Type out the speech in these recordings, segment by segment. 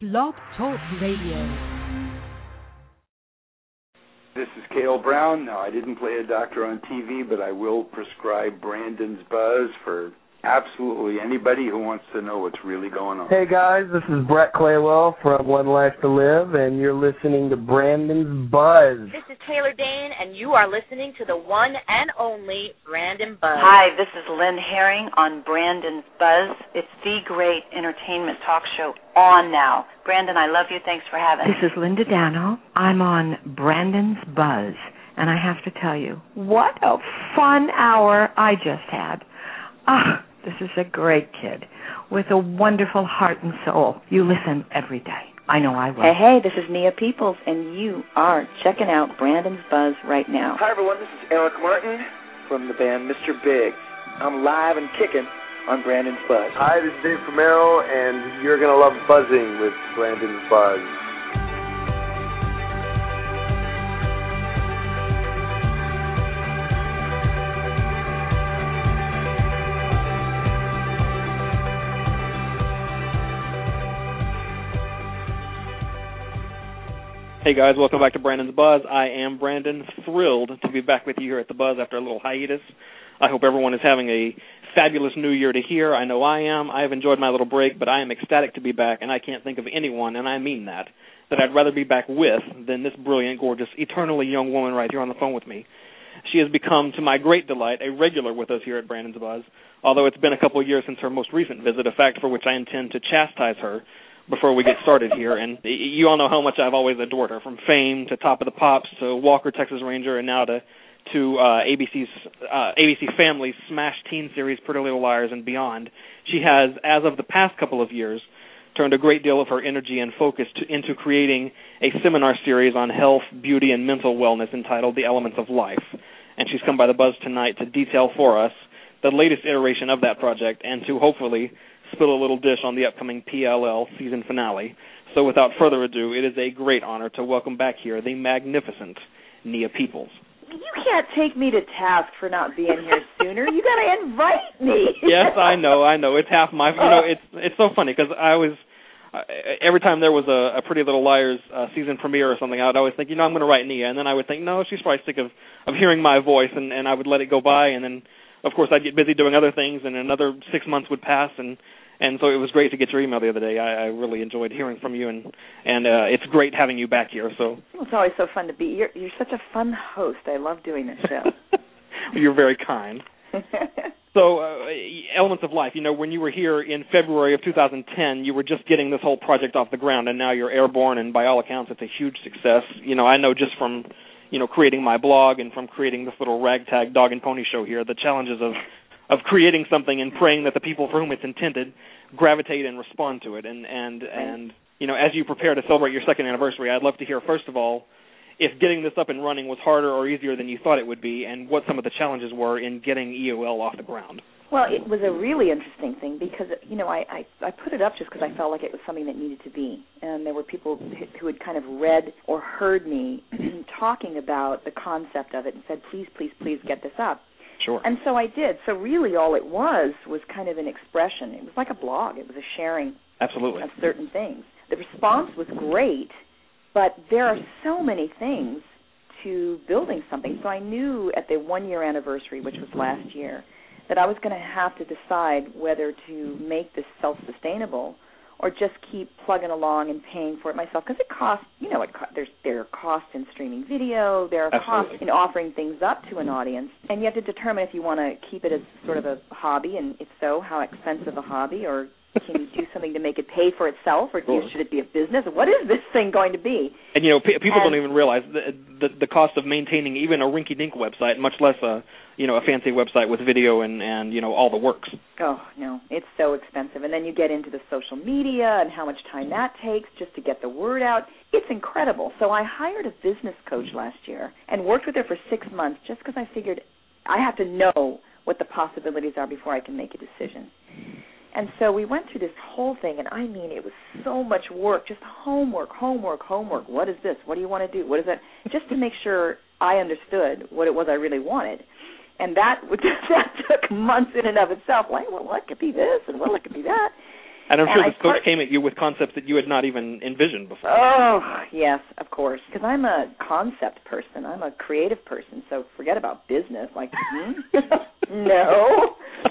Blog Talk Radio. This is Cale Brown. Now, I didn't play a doctor on TV, but I will prescribe Brandon's Buzz for absolutely anybody who wants to know what's really going on. Hey guys, this is Brett Claywell from One Life to Live, and you're listening to Brandon's Buzz. This is Taylor Dayne, and you are listening to the one and only Brandon Buzz. Hi, this is Lynn Herring on Brandon's Buzz. It's the great entertainment talk show on now. Brandon, I love you. Thanks for having me. This is Linda Dano. I'm on Brandon's Buzz, and I have to tell you, what a fun hour I just had. Ah, this is a great kid with a wonderful heart and soul. You listen every day. I know I will. Hey, hey, this is Nia Peeples, and you are checking out Brandon's Buzz right now. Hi, everyone. This is Eric Martin from the band Mr. Big. I'm live and kicking on Brandon's Buzz. Hi, this is Dave Romero, and you're going to love buzzing with Brandon's Buzz. Hey guys, welcome back to Brandon's Buzz. I am Brandon, thrilled to be back with you here at the Buzz after a little hiatus. I hope everyone is having a fabulous new year to hear. I know I am. I have enjoyed my little break, but I am ecstatic to be back, and I can't think of anyone, and I mean that, that I'd rather be back with than this brilliant, gorgeous, eternally young woman right here on the phone with me. She has become, to my great delight, a regular with us here at Brandon's Buzz, although it's been a couple of years since her most recent visit, a fact for which I intend to chastise her before we get started here. And you all know how much I've always adored her, from Fame to Top of the Pops to Walker Texas Ranger, and now to to uh, ABC's uh, ABC Family's smash teen series Pretty Little Liars and beyond. She has, as of the past couple of years, turned a great deal of her energy and focus to, into creating a seminar series on health, beauty, and mental wellness entitled The Elements of Life. And she's come by the buzz tonight to detail for us the latest iteration of that project and to hopefully spill a little dish on the upcoming PLL season finale. So without further ado, it is a great honor to welcome back here the magnificent Nia Peeples. You can't take me to task for not being here sooner. You got to invite me. yes, I know, I know. It's half my. You know, it's it's so funny because I was uh, every time there was a, a Pretty Little Liars uh, season premiere or something, I would always think, you know, I'm going to write Nia, and then I would think, no, she's probably sick of of hearing my voice, and and I would let it go by, and then of course I'd get busy doing other things, and another six months would pass, and and so it was great to get your email the other day. I, I really enjoyed hearing from you, and and uh, it's great having you back here. So it's always so fun to be. You're you're such a fun host. I love doing this show. you're very kind. so, uh, Elements of Life. You know, when you were here in February of 2010, you were just getting this whole project off the ground, and now you're airborne, and by all accounts, it's a huge success. You know, I know just from you know creating my blog and from creating this little ragtag dog and pony show here, the challenges of of creating something and praying that the people for whom it's intended gravitate and respond to it. And and and you know, as you prepare to celebrate your second anniversary, I'd love to hear first of all if getting this up and running was harder or easier than you thought it would be, and what some of the challenges were in getting EOL off the ground. Well, it was a really interesting thing because you know I I, I put it up just because I felt like it was something that needed to be, and there were people who had kind of read or heard me talking about the concept of it and said, please, please, please get this up. Sure. And so I did. So really, all it was was kind of an expression. It was like a blog. It was a sharing Absolutely. of certain things. The response was great, but there are so many things to building something. So I knew at the one year anniversary, which was last year, that I was going to have to decide whether to make this self sustainable or just keep plugging along and paying for it myself because it costs you know it co- there's there are costs in streaming video there are Absolutely. costs in offering things up to an audience and you have to determine if you want to keep it as sort of a hobby and if so how expensive a hobby or can you do something to make it pay for itself or Sure. should it be a business what is this thing going to be And you know, pe- people And- don't even realize the, the the cost of maintaining even a rinky-dink website, much less a you know a fancy website with video and and you know all the works. Oh no, it's so expensive. And then you get into the social media and how much time that takes just to get the word out. It's incredible. So I hired a business coach last year and worked with her for six months just because I figured I have to know what the possibilities are before I can make a decision. And so we went through this whole thing, and I mean, it was so much work, just homework, homework, homework. What is this? What do you want to do? What is that? Just to make sure I understood what it was I really wanted. And that that took months in and of itself. Like, well, what could be this, and well, it could be that. And I'm sure And this coach part- came at you with concepts that you had not even envisioned before. Oh, yes, of course. Because I'm a concept person. I'm a creative person. So forget about business. Like, hmm? no.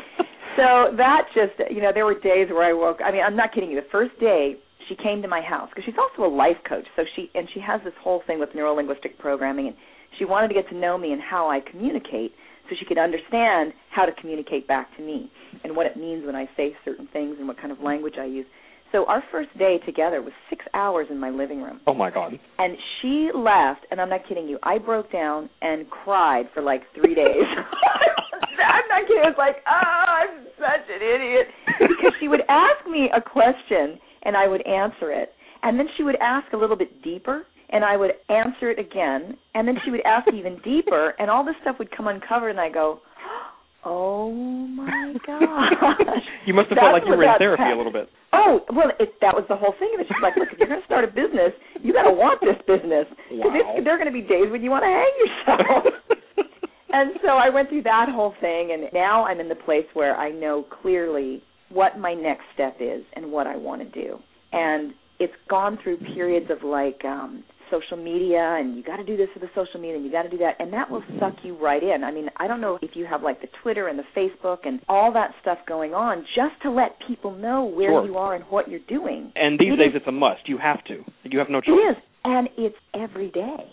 So that just, you know, there were days where I woke. I mean, I'm not kidding you. The first day she came to my house because she's also a life coach. So she and she has this whole thing with neuro linguistic programming, and she wanted to get to know me and how I communicate, so she could understand how to communicate back to me and what it means when I say certain things and what kind of language I use. So our first day together was six hours in my living room. Oh my God. And she left, and I'm not kidding you. I broke down and cried for like three days. I'm not kidding. It was like, oh, I'm such an idiot. Because she would ask me a question, and I would answer it. And then she would ask a little bit deeper, and I would answer it again. And then she would ask even deeper, and all this stuff would come uncovered, and I go, oh my gosh. You must have That's felt like you were in therapy a little bit. Oh well, it, that was the whole thing of it. She's like, look, if you're going to start a business, you got to want this business because Wow. there are going to be days when you want to hang yourself. and so I went through that whole thing, and now I'm in the place where I know clearly what my next step is and what I want to do. And it's gone through periods of like um social media and you got to do this with the social media and you got to do that and that will mm-hmm. suck you right in. I mean, I don't know if you have like the Twitter and the Facebook and all that stuff going on just to let people know where Sure. you are and what you're doing. And these It days is- it's a must. You have to. You have no choice. is, and it's every day.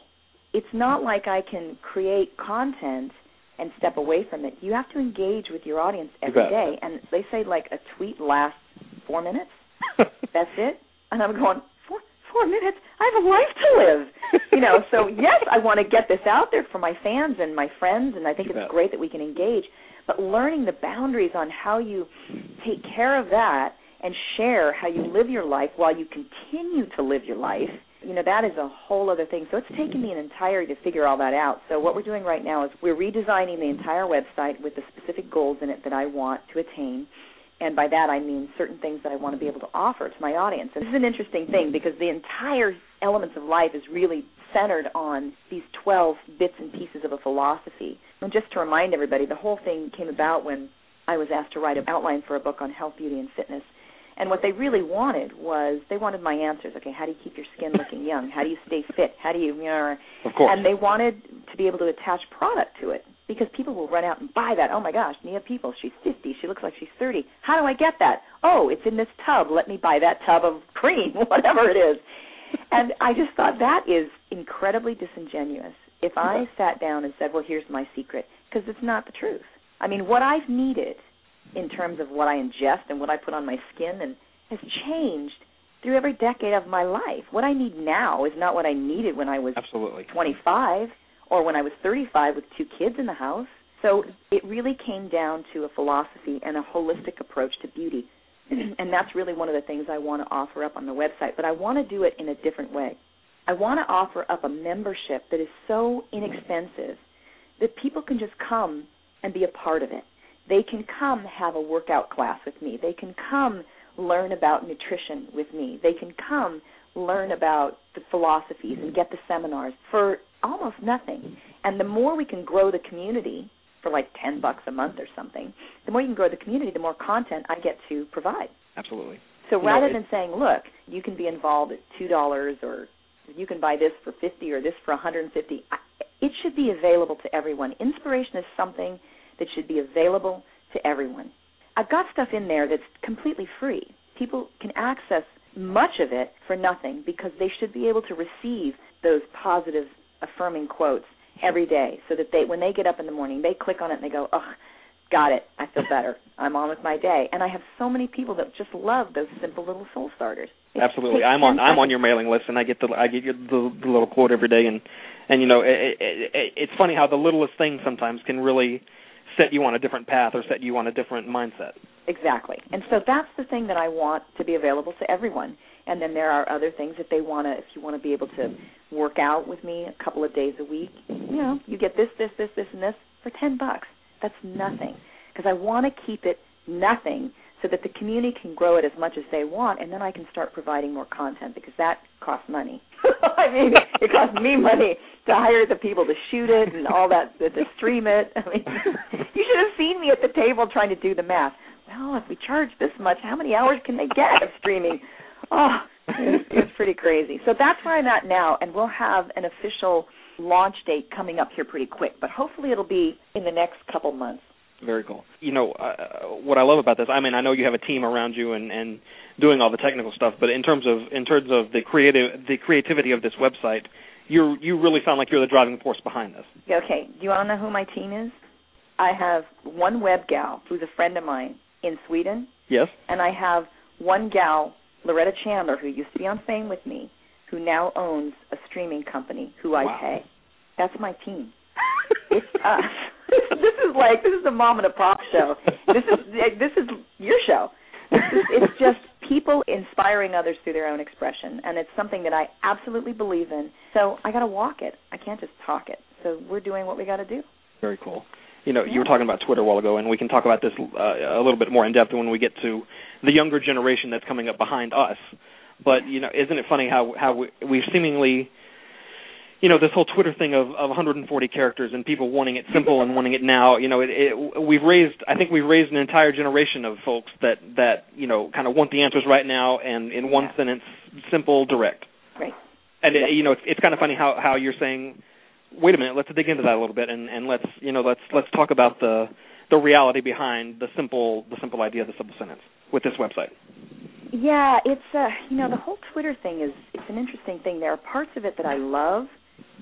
It's not like I can create content and step away from it. You have to engage with your audience every day, and they say like a tweet lasts four minutes. That's it, and I'm going four minutes. I have a life to live, you know. So yes, I want to get this out there for my fans and my friends, and I think You it's bet. great that we can engage. But learning the boundaries on how you take care of that and share how you live your life while you continue to live your life, you know, that is a whole other thing. So it's taken me an entirety to figure all that out. So what we're doing right now is we're redesigning the entire website with the specific goals in it that I want to attain. And by that I mean certain things that I want to be able to offer to my audience. And this is an interesting thing because the entire elements of life is really centered on these 12 bits and pieces of a philosophy. And just to remind everybody, the whole thing came about when I was asked to write an outline for a book on health, beauty, and fitness. And what they really wanted was they wanted my answers. Okay, how do you keep your skin looking young? How do you stay fit? How do you, you know, Of course. and they wanted to be able to attach product to it because people will run out and buy that. Oh my gosh, Nia People, she's 50, she looks like she's 30. How do I get that? Oh, it's in this tub. Let me buy that tub of cream, whatever it is. And I just thought that is incredibly disingenuous. If I sat down and said, "Well, here's my secret," because it's not the truth. I mean, what I've needed in terms of what I ingest and what I put on my skin and has changed through every decade of my life. What I need now is not what I needed when I was Absolutely. 25 or when I was 35 with two kids in the house. So it really came down to a philosophy and a holistic approach to beauty. and that's really one of the things I want to offer up on the website, but I want to do it in a different way. I want to offer up a membership that is so inexpensive that people can just come and be a part of it. They can come have a workout class with me. They can come learn about nutrition with me. They can come learn about the philosophies and get the seminars for almost nothing. And the more we can grow the community for like 10 bucks a month or something, the more you can grow the community, the more content I get to provide. Absolutely. So You know, rather it- than saying, look, you can be involved at two dollars or you can buy this for fifty or this for one hundred and fifty, I- it should be available to everyone. Inspiration is something that should be available to everyone. I've got stuff in there that's completely free. People can access much of it for nothing because they should be able to receive those positive, affirming quotes every day so that they when they get up in the morning, they click on it and they go, "Ugh, got it. I feel better. I'm on with my day." And I have so many people that just love those simple little soul starters. It Absolutely, I'm on I'm on your mailing list, and I get the I get the, the little quote every day, and and you know it, it, it, it's funny how the littlest thing sometimes can really set you on a different path or set you on a different mindset. Exactly. And so that's the thing that I want to be available to everyone. And then there are other things if they want to if you want to be able to work out with me a couple of days a week, you know, you get this this this this and this for 10 bucks. That's nothing because I want to keep it nothing so that the community can grow it as much as they want and then I can start providing more content because that costs money. I mean, it costs me money to hire the people to shoot it and all that to, stream it. I mean, should have seen me at the table trying to do the math. Well, if we charge this much, how many hours can they get of streaming? Oh, it's, it's pretty crazy. So that's where I'm at now, and we'll have an official launch date coming up here pretty quick. But hopefully, it'll be in the next couple months. Very cool. You know uh, what I love about this. I mean, I know you have a team around you and and doing all the technical stuff, but in terms of in terms of the creative the creativity of this website, you you really sound like you're the driving force behind this. Okay, do you want to know who my team is? I have one web gal who's a friend of mine in Sweden. Yes. And I have one gal, Loretta Chandler, who used to be on Fame with me, who now owns a streaming company who I wow. pay. That's my team. it's us. this is like this is the mom and a pop show. This is this is your show. This is, it's just people inspiring others through their own expression, and it's something that I absolutely believe in. So I got to walk it. I can't just talk it. So we're doing what we got to do. Very cool. You know, you were talking about Twitter a while ago, and we can talk about this uh, a little bit more in depth when we get to the younger generation that's coming up behind us. But you know, isn't it funny how how we, we've seemingly you know this whole Twitter thing of, of 140 characters and people wanting it simple and wanting it now. You know, it, it, we've raised. I think we've raised an entire generation of folks that that you know kind of want the answers right now and in one Yeah. sentence, simple, direct. Right. And it, you know, it's, it's kind of funny how how you're saying, wait a minute, let's dig into that a little bit and and let's you know let's let's talk about the the reality behind the simple the simple idea, the simple sentence with this website. Yeah, it's uh you know the whole Twitter thing is it's an interesting thing. There are parts of it that I love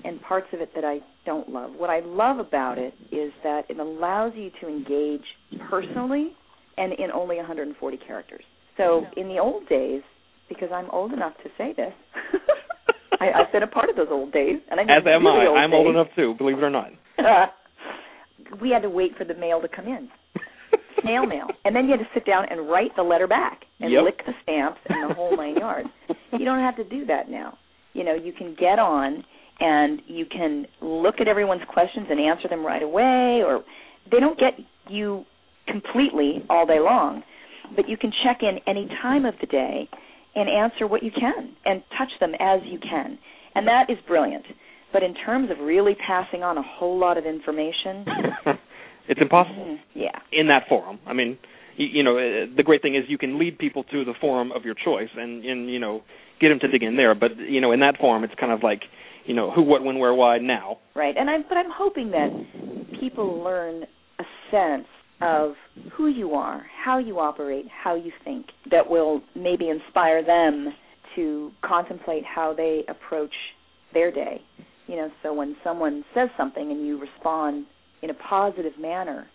and parts of it that I don't love. What I love about it is that it allows you to engage personally and in only 140 characters. So in the old days, because I'm old enough to say this, I, I've been a part of those old days, and I As am I. really old I'm old enough too, believe it or not. we had to wait for the mail to come in. Snail mail. And then you had to sit down and write the letter back and Yep. lick the stamps and the whole nine yards. You don't have to do that now. You know, you can get on and you can look at everyone's questions and answer them right away or they don't get you completely all day long, but you can check in any time of the day and answer what you can and touch them as you can. And that is brilliant. But in terms of really passing on a whole lot of information, it's impossible mm, yeah. in that forum. I mean, you, you know, uh, the great thing is you can lead people to the forum of your choice and and you know get them to dig in there. But you know, in that forum, it's kind of like you know who, what, when, where, why, now. Right. And I'm but I'm hoping that people learn a sense of who you are, how you operate, how you think that will maybe inspire them to contemplate how they approach their day. You know, so when someone says something and you respond in a positive manner,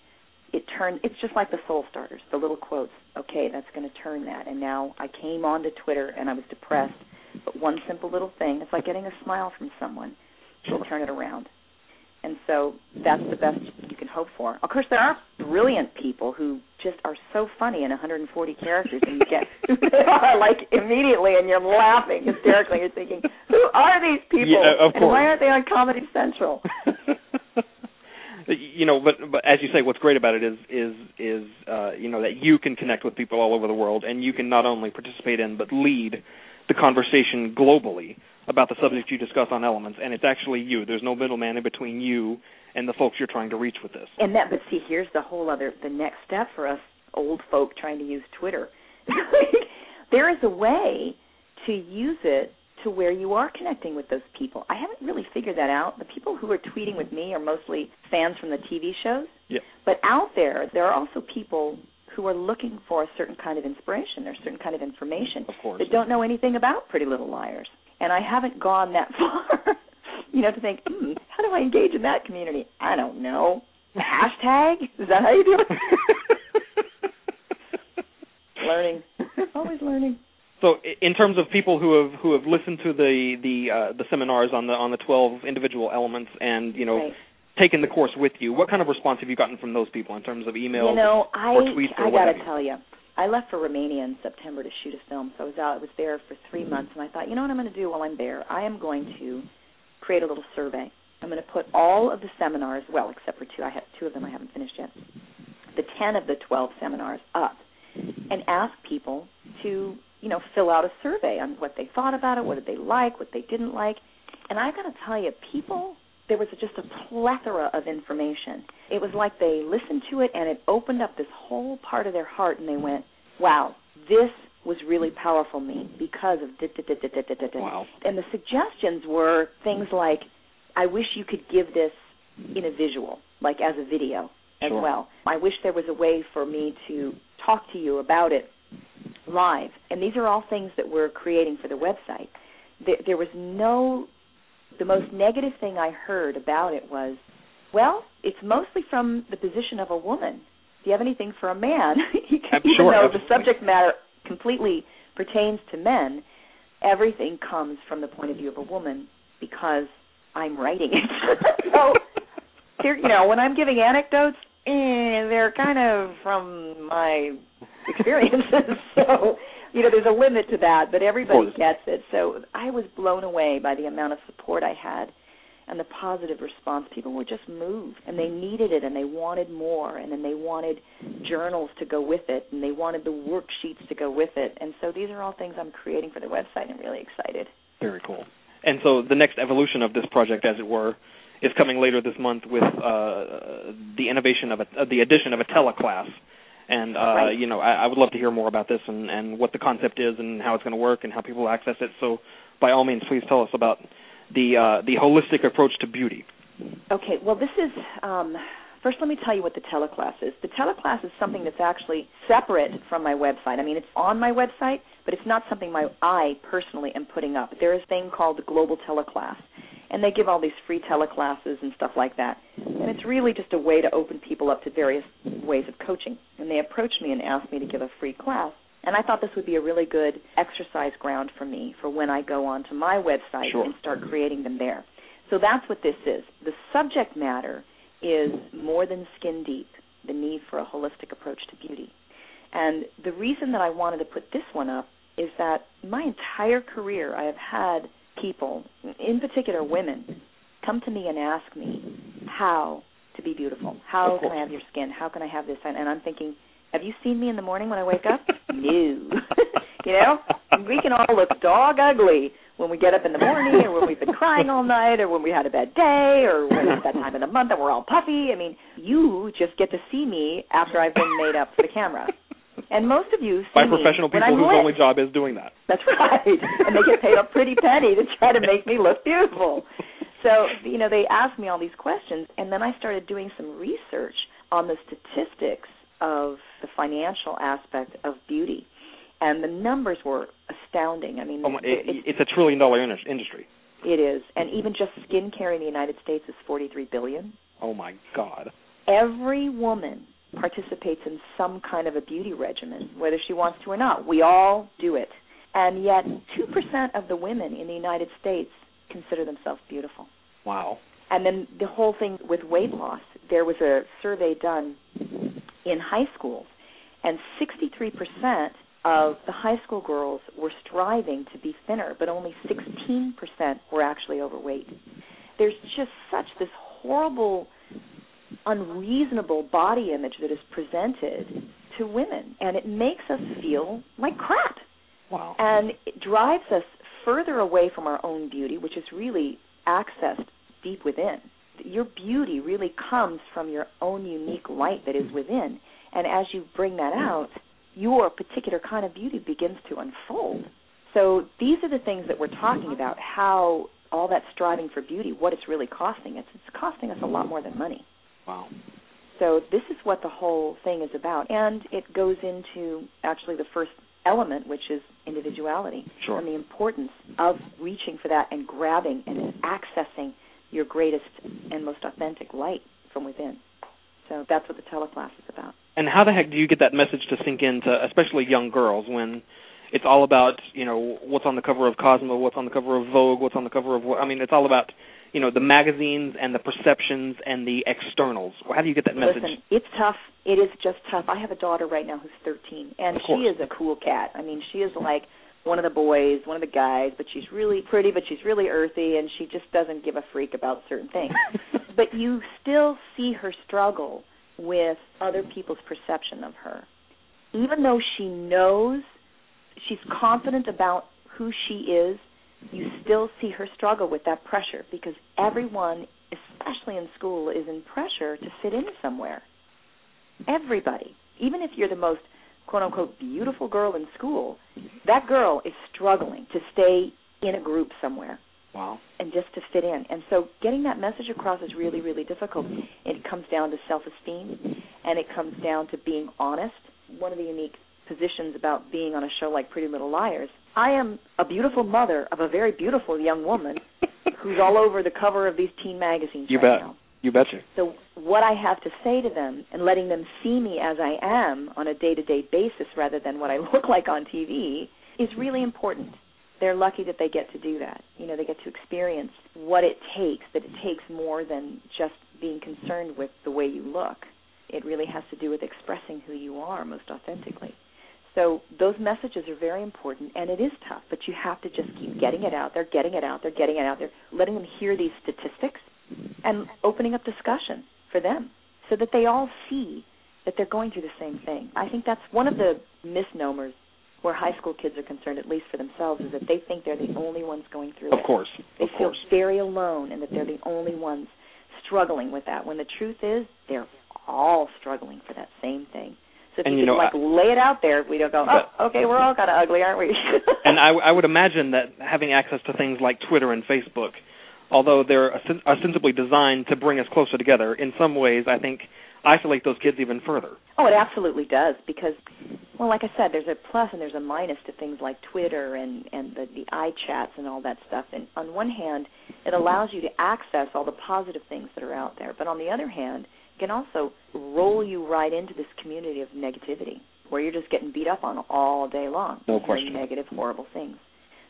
it turns it's just like the soul starters, the little quotes. Okay, that's going to turn that. And now I came onto Twitter and I was depressed, but one simple little thing, it's like getting a smile from someone, will turn it around. And so that's the best you can hope for. Of course, there are brilliant people who just are so funny in 140 characters, and you get who they are like immediately, and you're laughing hysterically. You're thinking, who are these people? Yeah, And why aren't they on Comedy Central? you know, but but as you say, what's great about it is is is uh, you know that you can connect with people all over the world, and you can not only participate in but lead the conversation globally about the subject you discuss on Elements, and it's actually you. There's no middleman in between you and the folks you're trying to reach with this. And that, but see, here's the whole other, the next step for us old folk trying to use Twitter. there is a way to use it to where you are connecting with those people. I haven't really figured that out. The people who are tweeting with me are mostly fans from the TV shows. Yeah. But out there, there are also people who are looking for a certain kind of inspiration or a certain kind of information Of course. that don't know anything about Pretty Little Liars. And I haven't gone that far, you know, to think, hmm, how do I engage in that community? I don't know. Hashtag? Is that how you do it? learning. Always learning. So, in terms of people who have who have listened to the the uh, the seminars on the on the 12 individual elements and you know Right. taken the course with you, what kind of response have you gotten from those people in terms of emails You know, I or tweets or I gotta tell you, I left for Romania in September to shoot a film. So I was out. I was there for three mm-hmm. months, and I thought, you know what I'm going to do while I'm there? I am going to create a little survey. I'm going to put all of the seminars, well, except for two. I have two of them I haven't finished yet. The ten of the twelve seminars up, and ask people to, you know, fill out a survey on what they thought about it, what did they like, what they didn't like. And I've got to tell you, people there was just a plethora of information. It was like they listened to it and it opened up this whole part of their heart and they went, "Wow, this was really powerful me because of da, da, da, da, da, da, da. Wow. And the suggestions were things like, I wish you could give this in a visual, like as a video as Sure. well. I wish there was a way for me to talk to you about it live. And these are all things that we're creating for the website. There, there was no, the most negative thing I heard about it was, well, it's mostly from the position of a woman. Do you have anything for a man? Even sure, though absolutely. the subject matter completely pertains to men, everything comes from the point of view of a woman because I'm writing it. so, here, you know, when I'm giving anecdotes, eh, they're kind of from my experiences. so, you know, there's a limit to that, but everybody gets it. So I was blown away by the amount of support I had and the positive response. People were just moved and they needed it and they wanted more and then they wanted journals to go with it and they wanted the worksheets to go with it. And so these are all things I'm creating for the website and I'm really excited. Very cool. And so the next evolution of this project, as it were, is coming later this month with uh, the innovation of a, uh, the addition of a teleclass. And uh, Right. you know, I, I would love to hear more about this and, and what the concept is and how it's going to work and how people access it. So, by all means, please tell us about the uh, the holistic approach to beauty. Okay, well, this is um, first. Let me tell you what the teleclass is. The teleclass is something that's actually separate from my website. I mean, it's on my website, but it's not something my I personally am putting up. There is a thing called the Global Teleclass, and they give all these free teleclasses and stuff like that. And it's really just a way to open people up to various ways of coaching. And they approached me and asked me to give a free class. And I thought this would be a really good exercise ground for me for when I go onto my website Sure. and start creating them there. So that's what this is. The subject matter is more than skin deep, the need for a holistic approach to beauty. And the reason that I wanted to put this one up is that my entire career I have had people, in particular women, come to me and ask me how to be beautiful. How can I have your skin? How can I have this? And and I'm thinking, have you seen me in the morning when I wake up? no. you know, we can all look dog ugly when we get up in the morning, or when we've been crying all night, or when we had a bad day, or when it's that time of the month and we're all puffy. I mean, you just get to see me after I've been made up for the camera. And most of you see By professional people whose lit. only job is doing that. That's right. And they get paid a pretty penny to try to make me look beautiful. So, you know, they asked me all these questions, and then I started doing some research on the statistics of the financial aspect of beauty. And the numbers were astounding. I mean, Oh it, it, it's a trillion dollar industry. it is. And even just skincare in the United States is 43 billion. Oh my God. Every woman participates in some kind of a beauty regimen, whether she wants to or not. We all do it. And yet, 2% of the women in the United States consider themselves beautiful. Wow. And then the whole thing with weight loss, there was a survey done in high schools, and 63% of the high school girls were striving to be thinner, but only 16% were actually overweight. There's just such this horrible, unreasonable body image that is presented to women, and it makes us feel like crap Wow. and it drives us further away from our own beauty, which is really accessed deep within. Your beauty really comes from your own unique light that is within, and as you bring that out, your particular kind of beauty begins to unfold. So these are the things that we're talking about, how all that striving for beauty, what it's really costing us. It's costing us a lot more than money. Wow. So this is what the whole thing is about, and it goes into actually the first element, which is individuality Sure. and the importance of reaching for that and grabbing and accessing your greatest and most authentic light from within. So that's what the teleclass is about. And how the heck do you get that message to sink into, especially young girls, when it's all about you know what's on the cover of Cosmo, what's on the cover of Vogue, what's on the cover of I mean, it's all about you know the magazines and the perceptions and the externals. How do you get that message? Listen, it's tough. It is just tough. I have a daughter right now who's 13, and she is a cool cat. I mean, she is like one of the boys, one of the guys, but she's really pretty, but she's really earthy, and she just doesn't give a freak about certain things. but you still see her struggle with other people's perception of her. Even though she knows she's confident about who she is, you still see her struggle with that pressure because everyone especially in school, is in pressure to fit in somewhere. Everybody, even if you're the most quote unquote beautiful girl in school, that girl is struggling to stay in a group somewhere. Wow. And just to fit in. And so getting that message across is really, really difficult. It comes down to self esteem and it comes down to being honest. One of the unique positions about being on a show like Pretty Little Liars. I am a beautiful mother of a very beautiful young woman who's all over the cover of these teen magazines You right bet. now. You betcha. So what I have to say to them and letting them see me as I am on a day-to-day basis rather than what I look like on TV is really important. They're lucky that they get to do that. You know, they get to experience what it takes, that it takes more than just being concerned with the way you look. It really has to do with expressing who you are most authentically. So those messages are very important, and it is tough, but you have to just keep getting it out there, getting it out there, getting it out there, letting them hear these statistics, and opening up discussion for them so that they all see that they're going through the same thing. I think that's one of the misnomers where high school kids are concerned, at least for themselves, is that they think they're the only ones going through Of it. course. They Of feel course. very alone and that they're the only ones struggling with that. When the truth is, they're all struggling for that same thing. So if And you, you know, like I- lay it out there, we don't go, oh, okay, we're all kind of ugly, aren't we? and I, I would imagine that having access to things like Twitter and Facebook, although they're ostensibly designed to bring us closer together, in some ways I think isolate those kids even further. Oh, it absolutely does because, well, like I said, there's a plus and there's a minus to things like Twitter and and the the iChats and all that stuff. And on one hand, it allows you to access all the positive things that are out there, but on the other hand, it can also roll you right into this community of negativity where you're just getting beat up on all day long. No question. Negative, horrible things.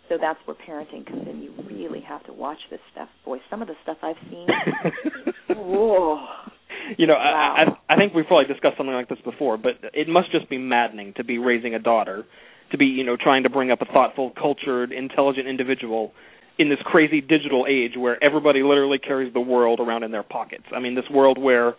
So that's where parenting comes in. You really have to watch this stuff. Boy, some of the stuff I've seen. whoa. You know, Wow. I, I I think we've probably discussed something like this before, but it must just be maddening to be raising a daughter, to be you know trying to bring up a thoughtful, cultured, intelligent individual in this crazy digital age where everybody literally carries the world around in their pockets. I mean, this world where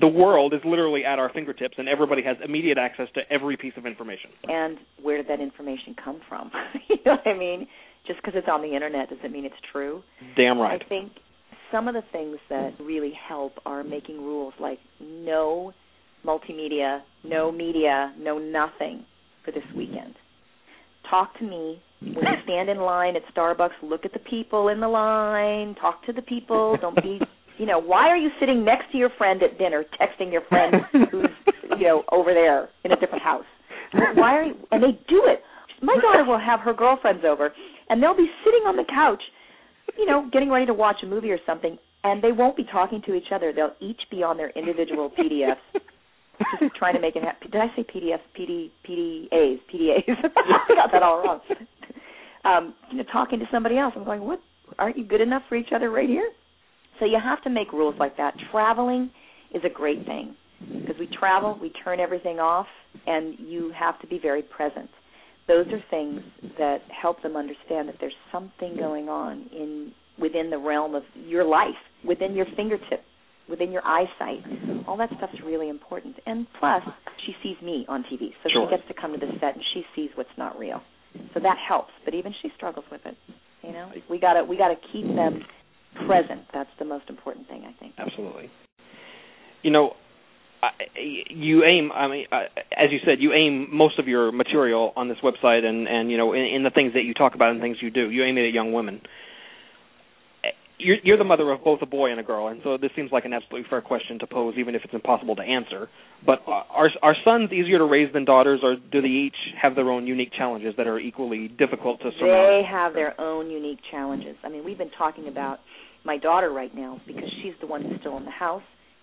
the world is literally at our fingertips and everybody has immediate access to every piece of information. and where did that information come from? you know what I mean? Just because it's on the internet doesn't mean it's true. Damn right. I think some of the things that really help are making rules like no multimedia, no media, no nothing for this weekend. Talk to me when you stand in line at Starbucks. Look at the people in the line. Talk to the people. Don't be, you know, why are you sitting next to your friend at dinner, texting your friend who's, you know, over there in a different house? Why are you? And they do it. My daughter will have her girlfriends over, and they'll be sitting on the couch, you know, getting ready to watch a movie or something, and they won't be talking to each other. They'll each be on their individual PDFs, just trying to make it happen. Did I say PDFs? PD, PDAs, PDAs. I got that all wrong. Um, you know, talking to somebody else. I'm going, what? Aren't you good enough for each other right here? So you have to make rules like that. Traveling is a great thing because we travel, we turn everything off, and you have to be very present. Those are things that help them understand that there's something going on in within the realm of your life, within your fingertip, within your eyesight. All that stuff's really important. And plus, she sees me on TV, so Sure. she gets to come to the set and she sees what's not real. So that helps. But even she struggles with it. You know, we gotta we gotta keep them present. That's the most important thing, I think. Absolutely. You know, you aim. I mean, uh, as you said, you aim most of your material on this website, and and you know, in, in the things that you talk about and things you do, you aim it at young women. You're, you're the mother of both a boy and a girl, and so this seems like an absolutely fair question to pose, even if it's impossible to answer. But are are sons easier to raise than daughters, or do they each have their own unique challenges that are equally difficult to They have their own unique challenges. I mean, we've been talking about my daughter right now because she's the one who's still in the house,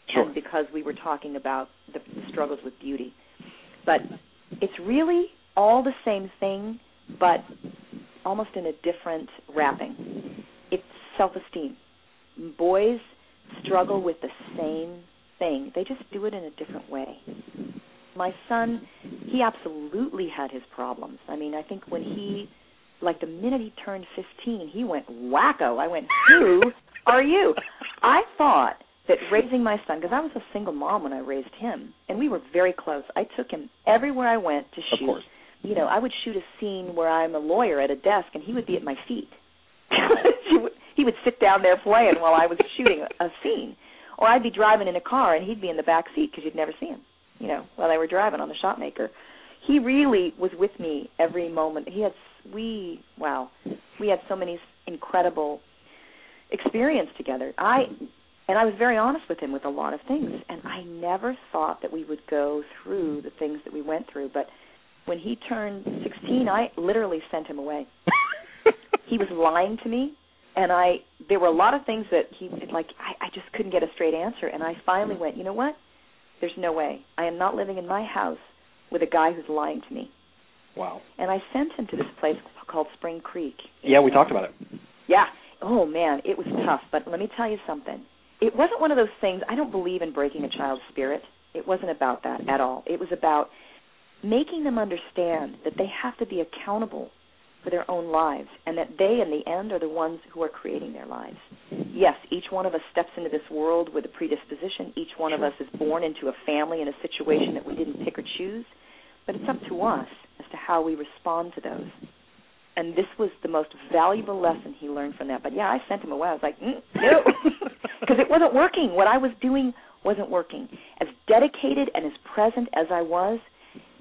Sure. and because we were talking about the struggles with beauty. But it's really all the same thing, but almost in a different wrapping. It's self-esteem. Boys struggle with the same thing. They just do it in a different way. My son, he absolutely had his problems. I mean, I think when he like the minute he turned 15, he went wacko. I went, "Who are you?" I thought that raising my son because I was a single mom when I raised him, and we were very close. I took him everywhere I went to Of shoot. course. You know, I would shoot a scene where I'm a lawyer at a desk, and he would be at my feet. he would- sit down there playing while I was shooting a scene, or I'd be driving in a car and he'd be in the back seat because you'd never see him, you know, while they were driving on the shot maker. He really was with me every moment. He had we wow, we had so many incredible experience together. I and I was very honest with him with a lot of things, and I never thought that we would go through the things that we went through. But when he turned 16, I literally sent him away. he was lying to me, and I there were a lot of things that he like I, I just couldn't get a straight answer, and I finally went, you know what? There's no way. I am not living in my house with a guy who's lying to me. Wow. And I sent him to this place called Spring Creek. Yeah, we talked about it. Yeah. Oh man, it was tough, but let me tell you something. It wasn't one of those things. I don't believe in breaking a child's spirit. It wasn't about that at all. It was about making them understand that they have to be accountable for their own lives and that they in the end are the ones who are creating their lives. Yes, each one of us steps into this world with a predisposition. Each one of us is born into a family in a situation that we didn't pick or choose, but it's up to us as to how we respond to those. And this was the most valuable lesson he learned from that. But yeah, I sent him away. I was like, mm, no, because it wasn't working. What I was doing wasn't working. As dedicated and as present as I was,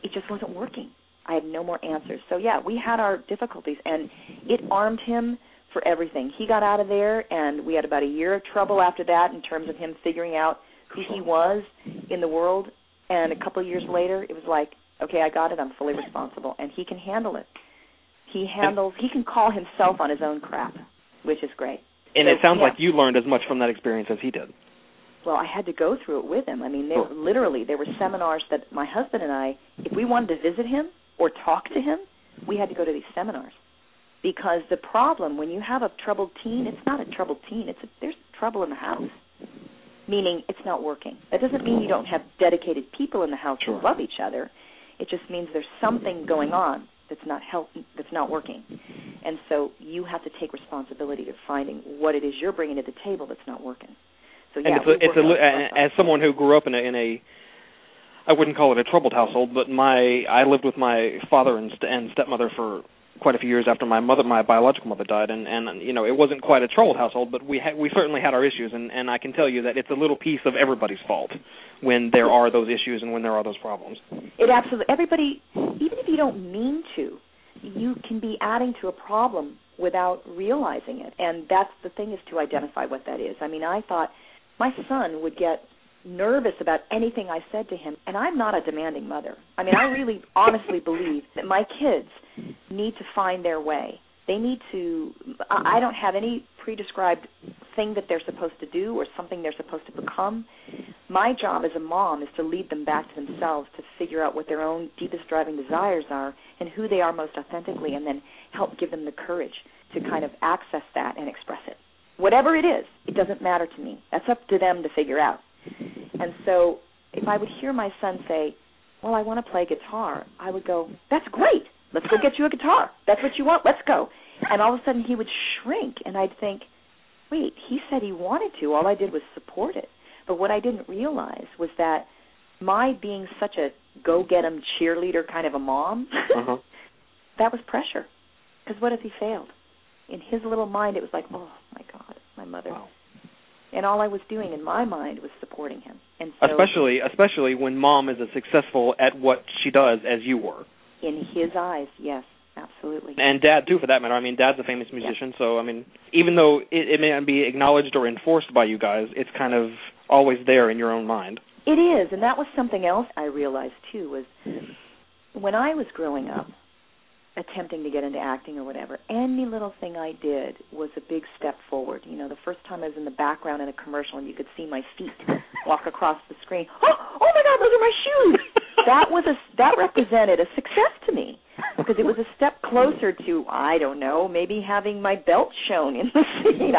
it just wasn't working. I had no more answers. So yeah, we had our difficulties, and it armed him for everything. He got out of there, and we had about a year of trouble after that in terms of him figuring out who he was in the world. And a couple of years later, it was like, okay, I got it. I'm fully responsible, and he can handle it. He handles. He can call himself on his own crap, which is great. And So, it sounds yeah. like you learned as much from that experience as he did. Well, I had to go through it with him. I mean, they Sure. literally there were seminars that my husband and I, if we wanted to visit him or talk to him, we had to go to these seminars. Because the problem when you have a troubled teen, it's not a troubled teen. It's a, there's trouble in the house. Meaning it's not working. That doesn't mean you don't have dedicated people in the house Sure. who love each other. It just means there's something going on that's not help that's not working. And so you have to take responsibility to finding what it is you're bringing to the table that's not working. So yeah, and it's a, it's a worked on li- both as someone who grew up in a in a I wouldn't call it a troubled household, but my I lived with my father and and stepmother for quite a few years after my mother my biological mother died and and you know it wasn't quite a troubled household but we had we certainly had our issues and and I can tell you that it's a little piece of everybody's fault when there are those issues and when there are those problems. It absolutely everybody even you don't mean to, you can be adding to a problem without realizing it. And that's the thing is to identify what that is. I mean, I thought my son would get nervous about anything I said to him, and I'm not a demanding mother. I mean, I really honestly believe that my kids need to find their way. They need to I don't have any pre-described thing that they're supposed to do or something they're supposed to become. My job as a mom is to lead them back to themselves to figure out what their own deepest driving desires are and who they are most authentically and then help give them the courage to kind of access that and express it. Whatever it is, it doesn't matter to me. That's up to them to figure out. And so if I would hear my son say, Well, I want to play guitar, I would go, That's great. Let's go get you a guitar. That's what you want. Let's go. And all of a sudden he would shrink and I'd think, Wait, he said he wanted to. All I did was support it. But what I didn't realize was that my being such a go get 'em cheerleader kind of a mom, Uh-huh. that was pressure. Because what if he failed? In his little mind, it was like, oh my God, my mother. Wow. And all I was doing in my mind was supporting him. And so, Especially especially when mom is as successful at what she does as you were. In his eyes, yes, absolutely. and dad too for that matter. I mean dad's a famous musician so i mean even though it, it may not be acknowledged or enforced by you guys it's kind of always there in your own mind. It is, and that was something else I realized too was when I was growing up, attempting to get into acting or whatever, any little thing I did was a big step forward. You know, the first time I was in the background in a commercial and you could see my feet walk across the screen. Oh, oh my God, those are my shoes! that was a that represented a success to me because it was a step closer to I don't know maybe having my belt shown in the scene.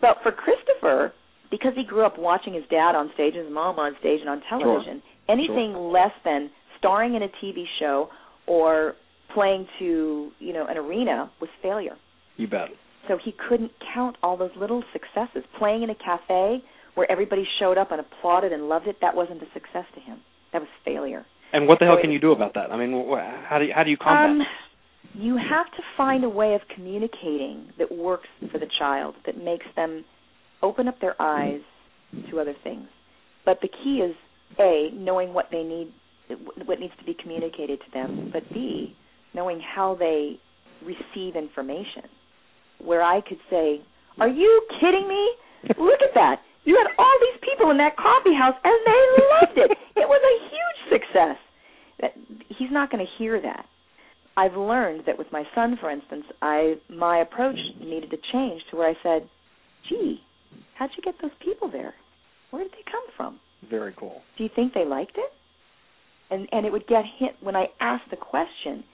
but for Christopher, because he grew up watching his dad on stage and his mom on stage and on television, anything less than starring in a TV show or playing to you know an arena was failure. you bet So he couldn't count all those little successes. Playing in a cafe where everybody showed up and applauded and loved it, that wasn't a success to him. That was failure. and what the hell So can it- you do about that i mean wh- how do you how do you combat Um, you have to find a way of communicating that works for the child that makes them open up their eyes to other things. But the key is a knowing what they need, what needs to be communicated to them, but b knowing how they receive information. Where I could say, "Are you kidding me? Look at that! You had all these people in that coffee house, and they loved it. It was a huge success." That he's not going to hear that. I've learned that with my son, for instance, I my approach needed to change to where I said, "Gee, how'd you get those people there? Where did they come from? Very cool. Do you think they liked it?" And and it would get hit when I asked the question.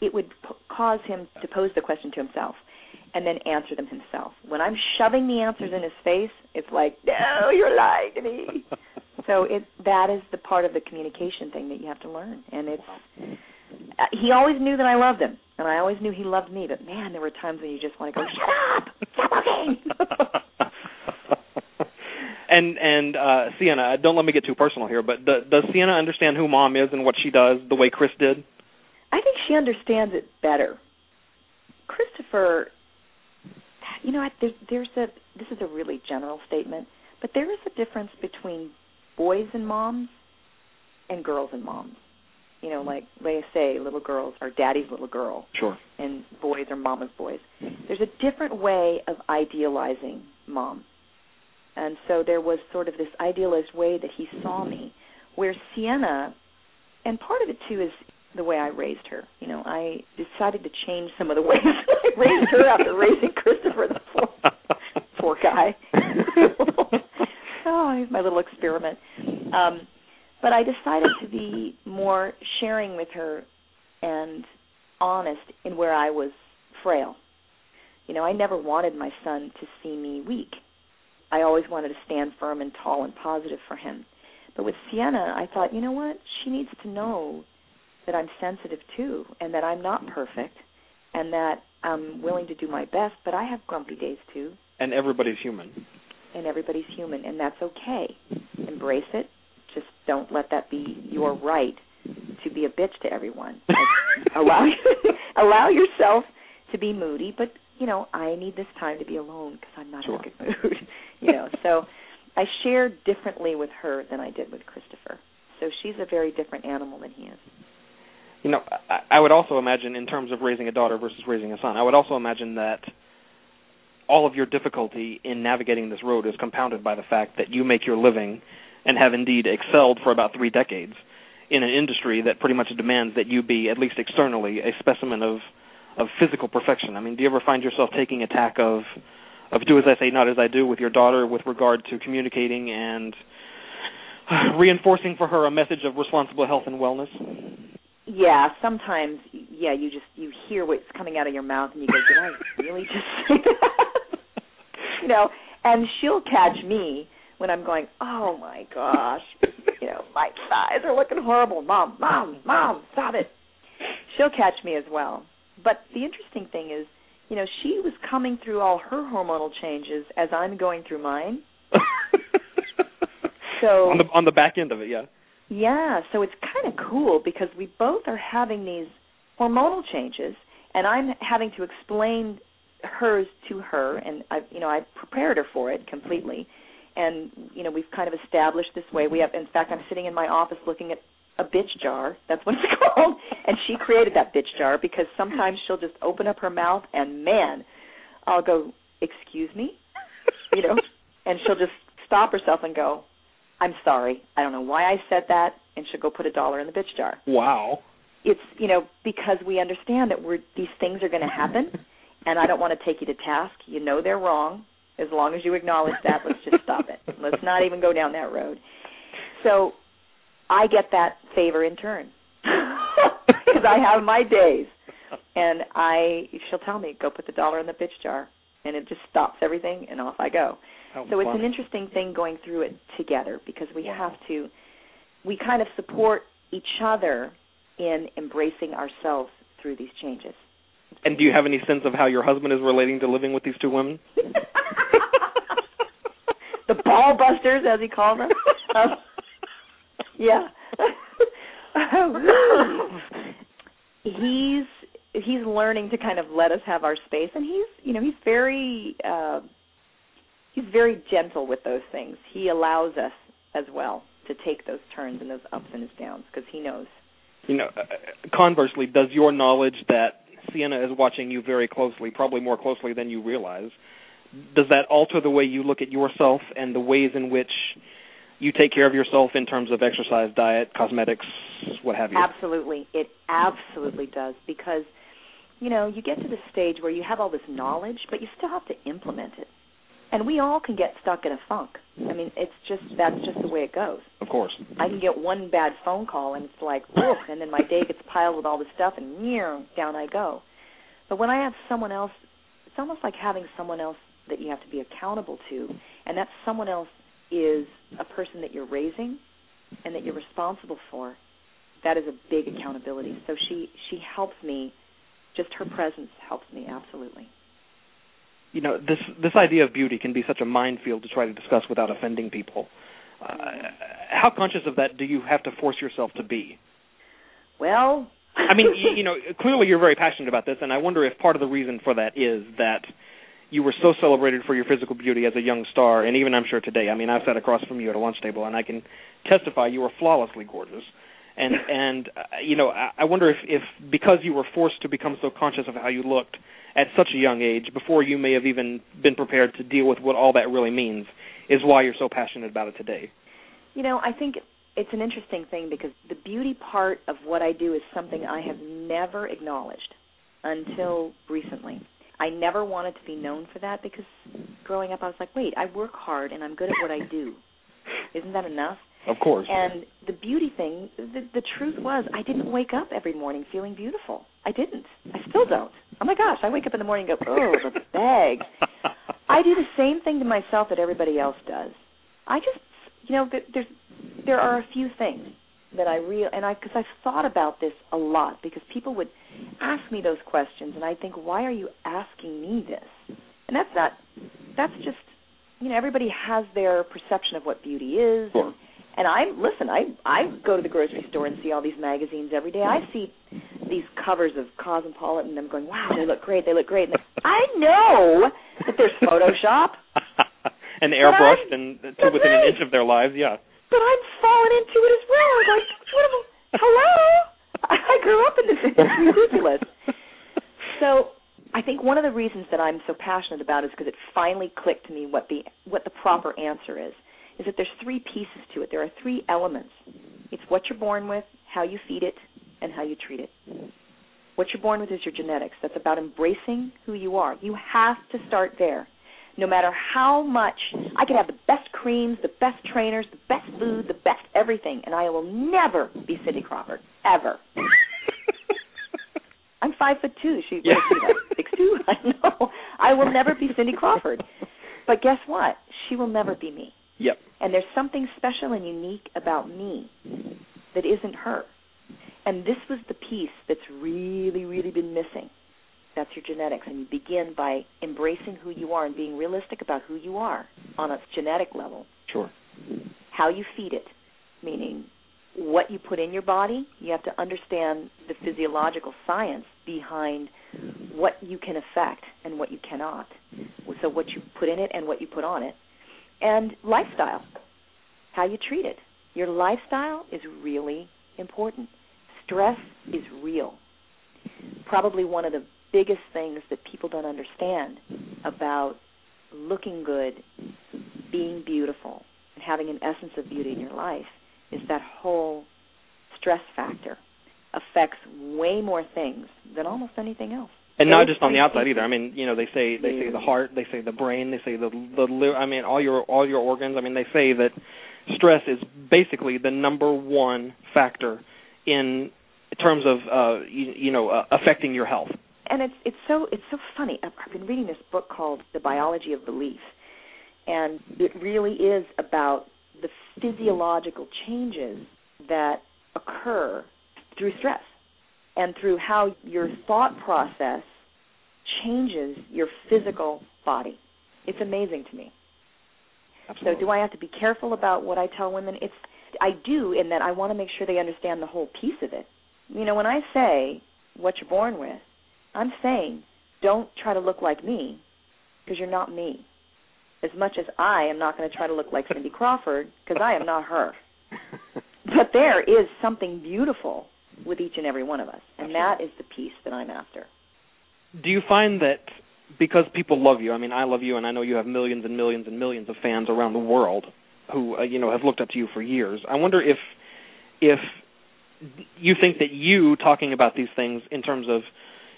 It would p- cause him to pose the question to himself, and then answer them himself. When I'm shoving the answers in his face, it's like, "No, you're lying to me." so it that is the part of the communication thing that you have to learn, and it's uh, he always knew that I loved him, and I always knew he loved me. But man, there were times when you just want to go, "Shut up! Stop talking!" and and uh Sienna, don't let me get too personal here, but do, does Sienna understand who mom is and what she does the way Chris did? I think she understands it better. Christopher, you know, I- there, there's a this is a really general statement, but there is a difference between boys and moms and girls and moms. You know, like they say, little girls are daddy's little girl, Sure. and boys are mama's boys. There's a different way of idealizing mom. And so there was sort of this idealized way that he saw me, where Sienna, and part of it too is the way I raised her. You know, I decided to change some of the ways I raised her after raising Christopher, the poor, poor guy. oh, he's my little experiment. Um, but I decided to be more sharing with her and honest in where I was frail. You know, I never wanted my son to see me weak. I always wanted to stand firm and tall and positive for him. But with Sienna, I thought, you know what? She needs to know that I'm sensitive too, and that I'm not perfect, and that I'm willing to do my best, but I have grumpy days too, And everybody's human. and everybody's human, and that's okay. Embrace it. Just don't let that be your right to be a bitch to everyone. Allow allow yourself to be moody, but you know I need this time to be alone because I'm not Sure. in a good mood. you know, so I share differently with her than I did with Christopher. So she's a very different animal than he is. You know, I, I would also imagine in terms of raising a daughter versus raising a son, I would also imagine that all of your difficulty in navigating this road is compounded by the fact that you make your living and have indeed excelled for about three decades in an industry that pretty much demands that you be, at least externally, a specimen of of physical perfection. I mean, do you ever find yourself taking attack of of do as I say, not as I do with your daughter with regard to communicating and reinforcing for her a message of responsible health and wellness? Yeah, sometimes yeah, you just you hear what's coming out of your mouth and you go, Did I really just say that? you know, and she'll catch me when I'm going, Oh my gosh, you know, my thighs are looking horrible. Mom, mom, mom, stop it. She'll catch me as well. But the interesting thing is, you know, she was coming through all her hormonal changes as I'm going through mine. So on the on the back end of it, yeah. Yeah, so it's kind of cool because we both are having these hormonal changes, and I'm having to explain hers to her, and I, you know, I prepared her for it completely, and you know, we've kind of established this way. We have, in fact, I'm sitting in my office looking at a bitch jar. That's what it's called, and she created that bitch jar because sometimes she'll just open up her mouth, and man, I'll go, "Excuse me," you know, and she'll just stop herself and go, I'm sorry. I don't know why I said that, and she'll go put a dollar in the bitch jar. Wow. It's you know because we understand that we're these things are going to happen, and I don't want to take you to task. You know they're wrong. As long as you acknowledge that, let's just stop it. Let's not even go down that road. So I get that favor in turn because I have my days, and I she'll tell me go put the dollar in the bitch jar, and it just stops everything, and off I go. So it's funny. an interesting thing going through it together because we have to we kind of support each other in embracing ourselves through these changes. And do you have any sense of how your husband is relating to living with these two women? the ball busters as he calls them. Um, yeah. he's he's learning to kind of let us have our space, and he's you know he's very uh, he's very gentle with those things. He allows us as well to take those turns and those ups and his downs because he knows. You know, uh, conversely, does your knowledge that Sienna is watching you very closely, probably more closely than you realize, does that alter the way you look at yourself and the ways in which you take care of yourself in terms of exercise, diet, cosmetics, what have you? Absolutely. It absolutely does because you know, you get to the stage where you have all this knowledge, but you still have to implement it. And we all can get stuck in a funk. I mean, it's just that's just the way it goes. Of course. I can get one bad phone call and it's like, and then my day gets piled with all this stuff and meow, down I go. But when I have someone else, it's almost like having someone else that you have to be accountable to, and that someone else is a person that you're raising and that you're responsible for, that is a big accountability. So she she helps me. Just her presence helps me absolutely. You know this this idea of beauty can be such a minefield to try to discuss without offending people. Uh, how conscious of that do you have to force yourself to be? Well, I mean, you, you know, clearly you're very passionate about this, and I wonder if part of the reason for that is that you were so celebrated for your physical beauty as a young star, and even I'm sure today. I mean, I've sat across from you at a lunch table, and I can testify you were flawlessly gorgeous. And and uh, you know, I, I wonder if if because you were forced to become so conscious of how you looked at such a young age, before you may have even been prepared to deal with what all that really means, is why you're so passionate about it today. You know, I think it's an interesting thing because the beauty part of what I do is something I have never acknowledged until recently. I never wanted to be known for that because growing up I was like, wait, I work hard and I'm good at what I do. Isn't that enough? Of course. And the beauty thing, the, the truth was, I didn't wake up every morning feeling beautiful. I didn't. I still don't. Oh my gosh, I wake up in the morning and go, oh, the bag. I do the same thing to myself that everybody else does. I just, you know, there's there are a few things that I real and I because I've thought about this a lot because people would ask me those questions and I think why are you asking me this? And that's not that's just you know everybody has their perception of what beauty is sure. and, and I listen I I go to the grocery store and see all these magazines every day. I see these covers of Cosmopolitan and I'm going wow they look great they look great. And I know that there's Photoshop and airbrushed and uh, to within an inch of their lives, yeah but I'm falling into it as well. I'm like, what am I, hello? I grew up in this. It's ridiculous. so I think one of the reasons that I'm so passionate about is because it finally clicked to me what the what the proper answer is. Is that there's three pieces to it. There are three elements. It's what you're born with, how you feed it, and how you treat it. What you're born with is your genetics. That's about embracing who you are. You have to start there no matter how much I could have the best creams, the best trainers, the best food, the best everything, and I will never be Cindy Crawford ever. I'm five foot two. She yeah. six two. I know. I will never be Cindy Crawford. But guess what? She will never be me. Yep. And there's something special and unique about me that isn't her. And this was the piece that's really, really been missing that's your genetics. And you begin by embracing who you are and being realistic about who you are on a genetic level. Sure. How you feed it, meaning what you put in your body, you have to understand the physiological science behind what you can affect and what you cannot. So, what you put in it and what you put on it. And lifestyle, how you treat it. Your lifestyle is really important. Stress is real. Probably one of the biggest things that people don't understand about looking good, being beautiful, and having an essence of beauty in your life is that whole stress factor affects way more things than almost anything else. And not just on the outside either. I mean, you know, they say they say the heart, they say the brain, they say the the liver. I mean, all your all your organs. I mean, they say that stress is basically the number one factor in terms of uh you, you know uh, affecting your health and it's it's so it's so funny. I've, I've been reading this book called The Biology of Belief, and it really is about the physiological changes that occur through stress and through how your thought process changes your physical body. It's amazing to me. Absolutely. So do I have to be careful about what I tell women? It's I do in that I want to make sure they understand the whole piece of it. You know, when I say what you're born with, I'm saying don't try to look like me because you're not me. As much as I am not going to try to look like Cindy Crawford because I am not her. but there is something beautiful with each and every one of us, and that is the piece that I'm after. Do you find that because people love you, I mean, I love you, and I know you have millions and millions and millions of fans around the world who uh, you know have looked up to you for years. I wonder if if you think that you talking about these things in terms of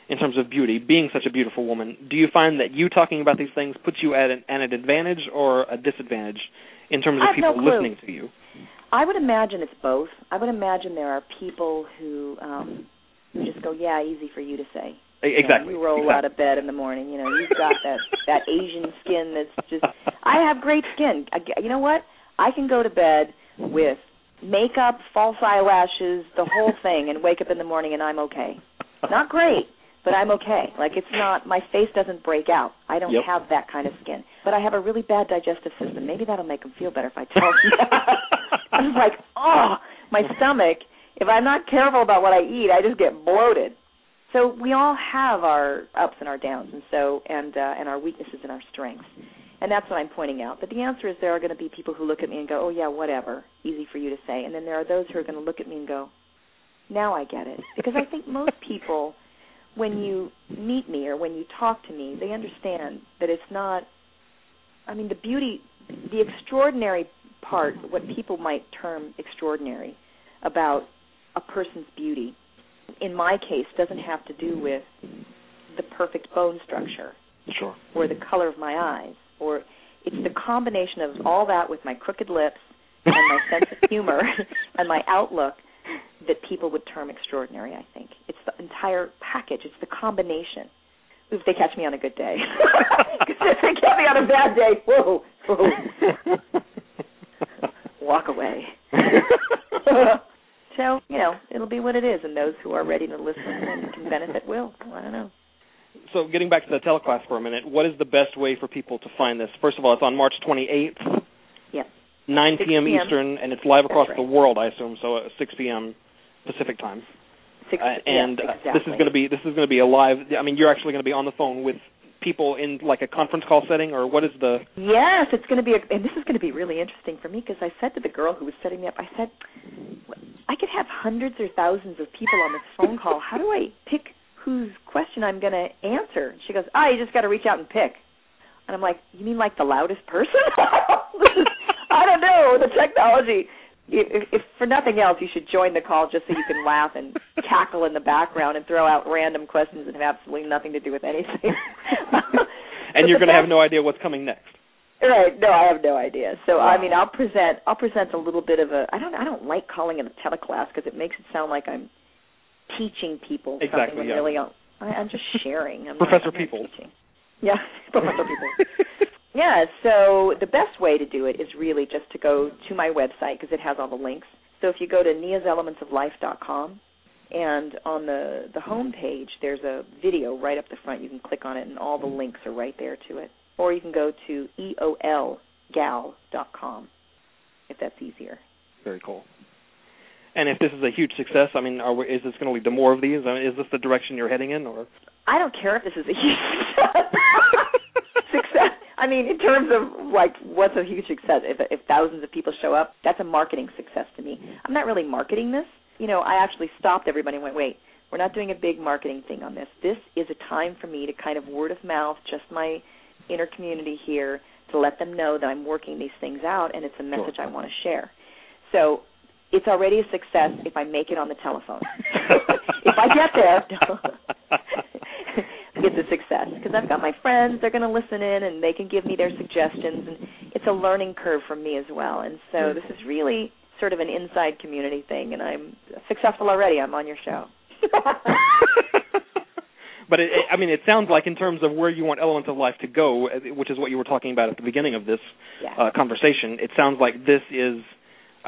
in terms of beauty, being such a beautiful woman, do you find that you talking about these things puts you at an, at an advantage or a disadvantage in terms of people no listening to you? I would imagine it's both. I would imagine there are people who um who just go, "Yeah, easy for you to say." Exactly. You, know, you roll exactly. out of bed in the morning. You know, you've got that that Asian skin that's just. I have great skin. I, you know what? I can go to bed with makeup, false eyelashes, the whole thing, and wake up in the morning and I'm okay. Not great, but I'm okay. Like it's not my face doesn't break out. I don't Yep. have that kind of skin. But I have a really bad digestive system. Maybe that'll make them feel better if I tell them. I was like, oh, my stomach. If I'm not careful about what I eat, I just get bloated. So we all have our ups and our downs, and so and uh, and our weaknesses and our strengths, and that's what I'm pointing out. But the answer is there are going to be people who look at me and go, "Oh yeah, whatever, easy for you to say," and then there are those who are going to look at me and go, "Now I get it," because I think most people, when you meet me or when you talk to me, they understand that it's not. I mean, the beauty, the extraordinary part, what people might term extraordinary, about a person's beauty. In my case doesn't have to do with the perfect bone structure Sure. or the color of my eyes or it's the combination of all that with my crooked lips and my sense of humor and my outlook that people would term extraordinary i think. It's the entire package. It's the combination. If they catch me on a good day. if they catch me on a bad day. Whoa. Whoa walk away so you know it'll be what it is and those who are ready to listen and can benefit will i don't know So getting back to the teleclass for a minute, what is the best way for people to find this? First of all, it's on March 28th, Yes. 9 p.m. p.m. Eastern, and it's live across right. the world, I assume. So uh, 6 p.m. Pacific time. Six, Uh, and yes, uh, this is going to be this is going to be a live. I mean, you're actually going to be on the phone with people in like a conference call setting, or what is the? Yes, it's going to be, a, and this is going to be really interesting for me because I said to the girl who was setting me up, I said, I could have hundreds or thousands of people on this phone call. How do I pick whose question I'm going to answer? She goes, Ah, you just got to reach out and pick. And I'm like, You mean like the loudest person? I don't know the technology. If, if for nothing else, you should join the call just so you can laugh and cackle in the background and throw out random questions that have absolutely nothing to do with anything. And you're going to have no idea what's coming next. Right. No, I have no idea. So I mean, I'll present. I'll present a little bit of a. I don't. I don't like calling it a teleclass because it makes it sound like I'm teaching people Exactly, something yeah. really I'm, I, I'm just sharing. I'm Professor not Peeples. teaching. Yeah, Professor Peeples. Yeah. So the best way to do it is really just to go to my website because it has all the links. So if you go to niaselementsoflife.com and on the the home page there's a video right up the front. You can click on it and all the links are right there to it. Or you can go to eolgal.com if that's easier. Very cool. And if this is a huge success, I mean, are we, is this going to lead to more of these? I mean, is this the direction you're heading in, or? I don't care if this is a huge success. success. I mean, in terms of like what's a huge success? If if thousands of people show up, that's a marketing success to me. I'm not really marketing this. You know, I actually stopped everybody and went, wait, we're not doing a big marketing thing on this. This is a time for me to kind of word of mouth, just my inner community here, to let them know that I'm working these things out and it's a message I want to share. So it's already a success if I make it on the telephone. if I get there, it's a success because I've got my friends. They're going to listen in and they can give me their suggestions, and it's a learning curve for me as well. And so this is really sort of an inside community thing, and I'm successful already. I'm on your show. but it, it, I mean, it sounds like in terms of where you want Elements of Life to go, uh, which is what you were talking about at the beginning of this Yeah. uh, conversation. It sounds like this is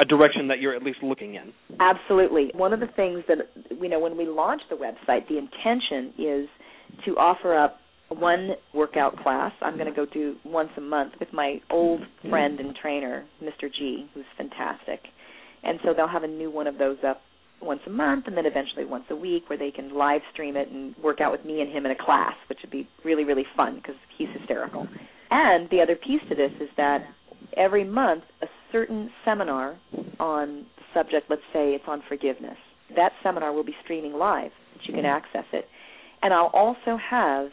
a direction that you're at least looking in. Absolutely. One of the things that you know when we launched the website, the intention is to offer up one workout class. I'm going to go do once a month with my old friend and trainer, Mr. G, who's fantastic. And so they'll have a new one of those up once a month and then eventually once a week where they can live stream it and work out with me and him in a class, which would be really, really fun because he's hysterical. And the other piece to this is that every month a certain seminar on the subject, let's say it's on forgiveness, that seminar will be streaming live, that you can mm-hmm. access it. And I'll also have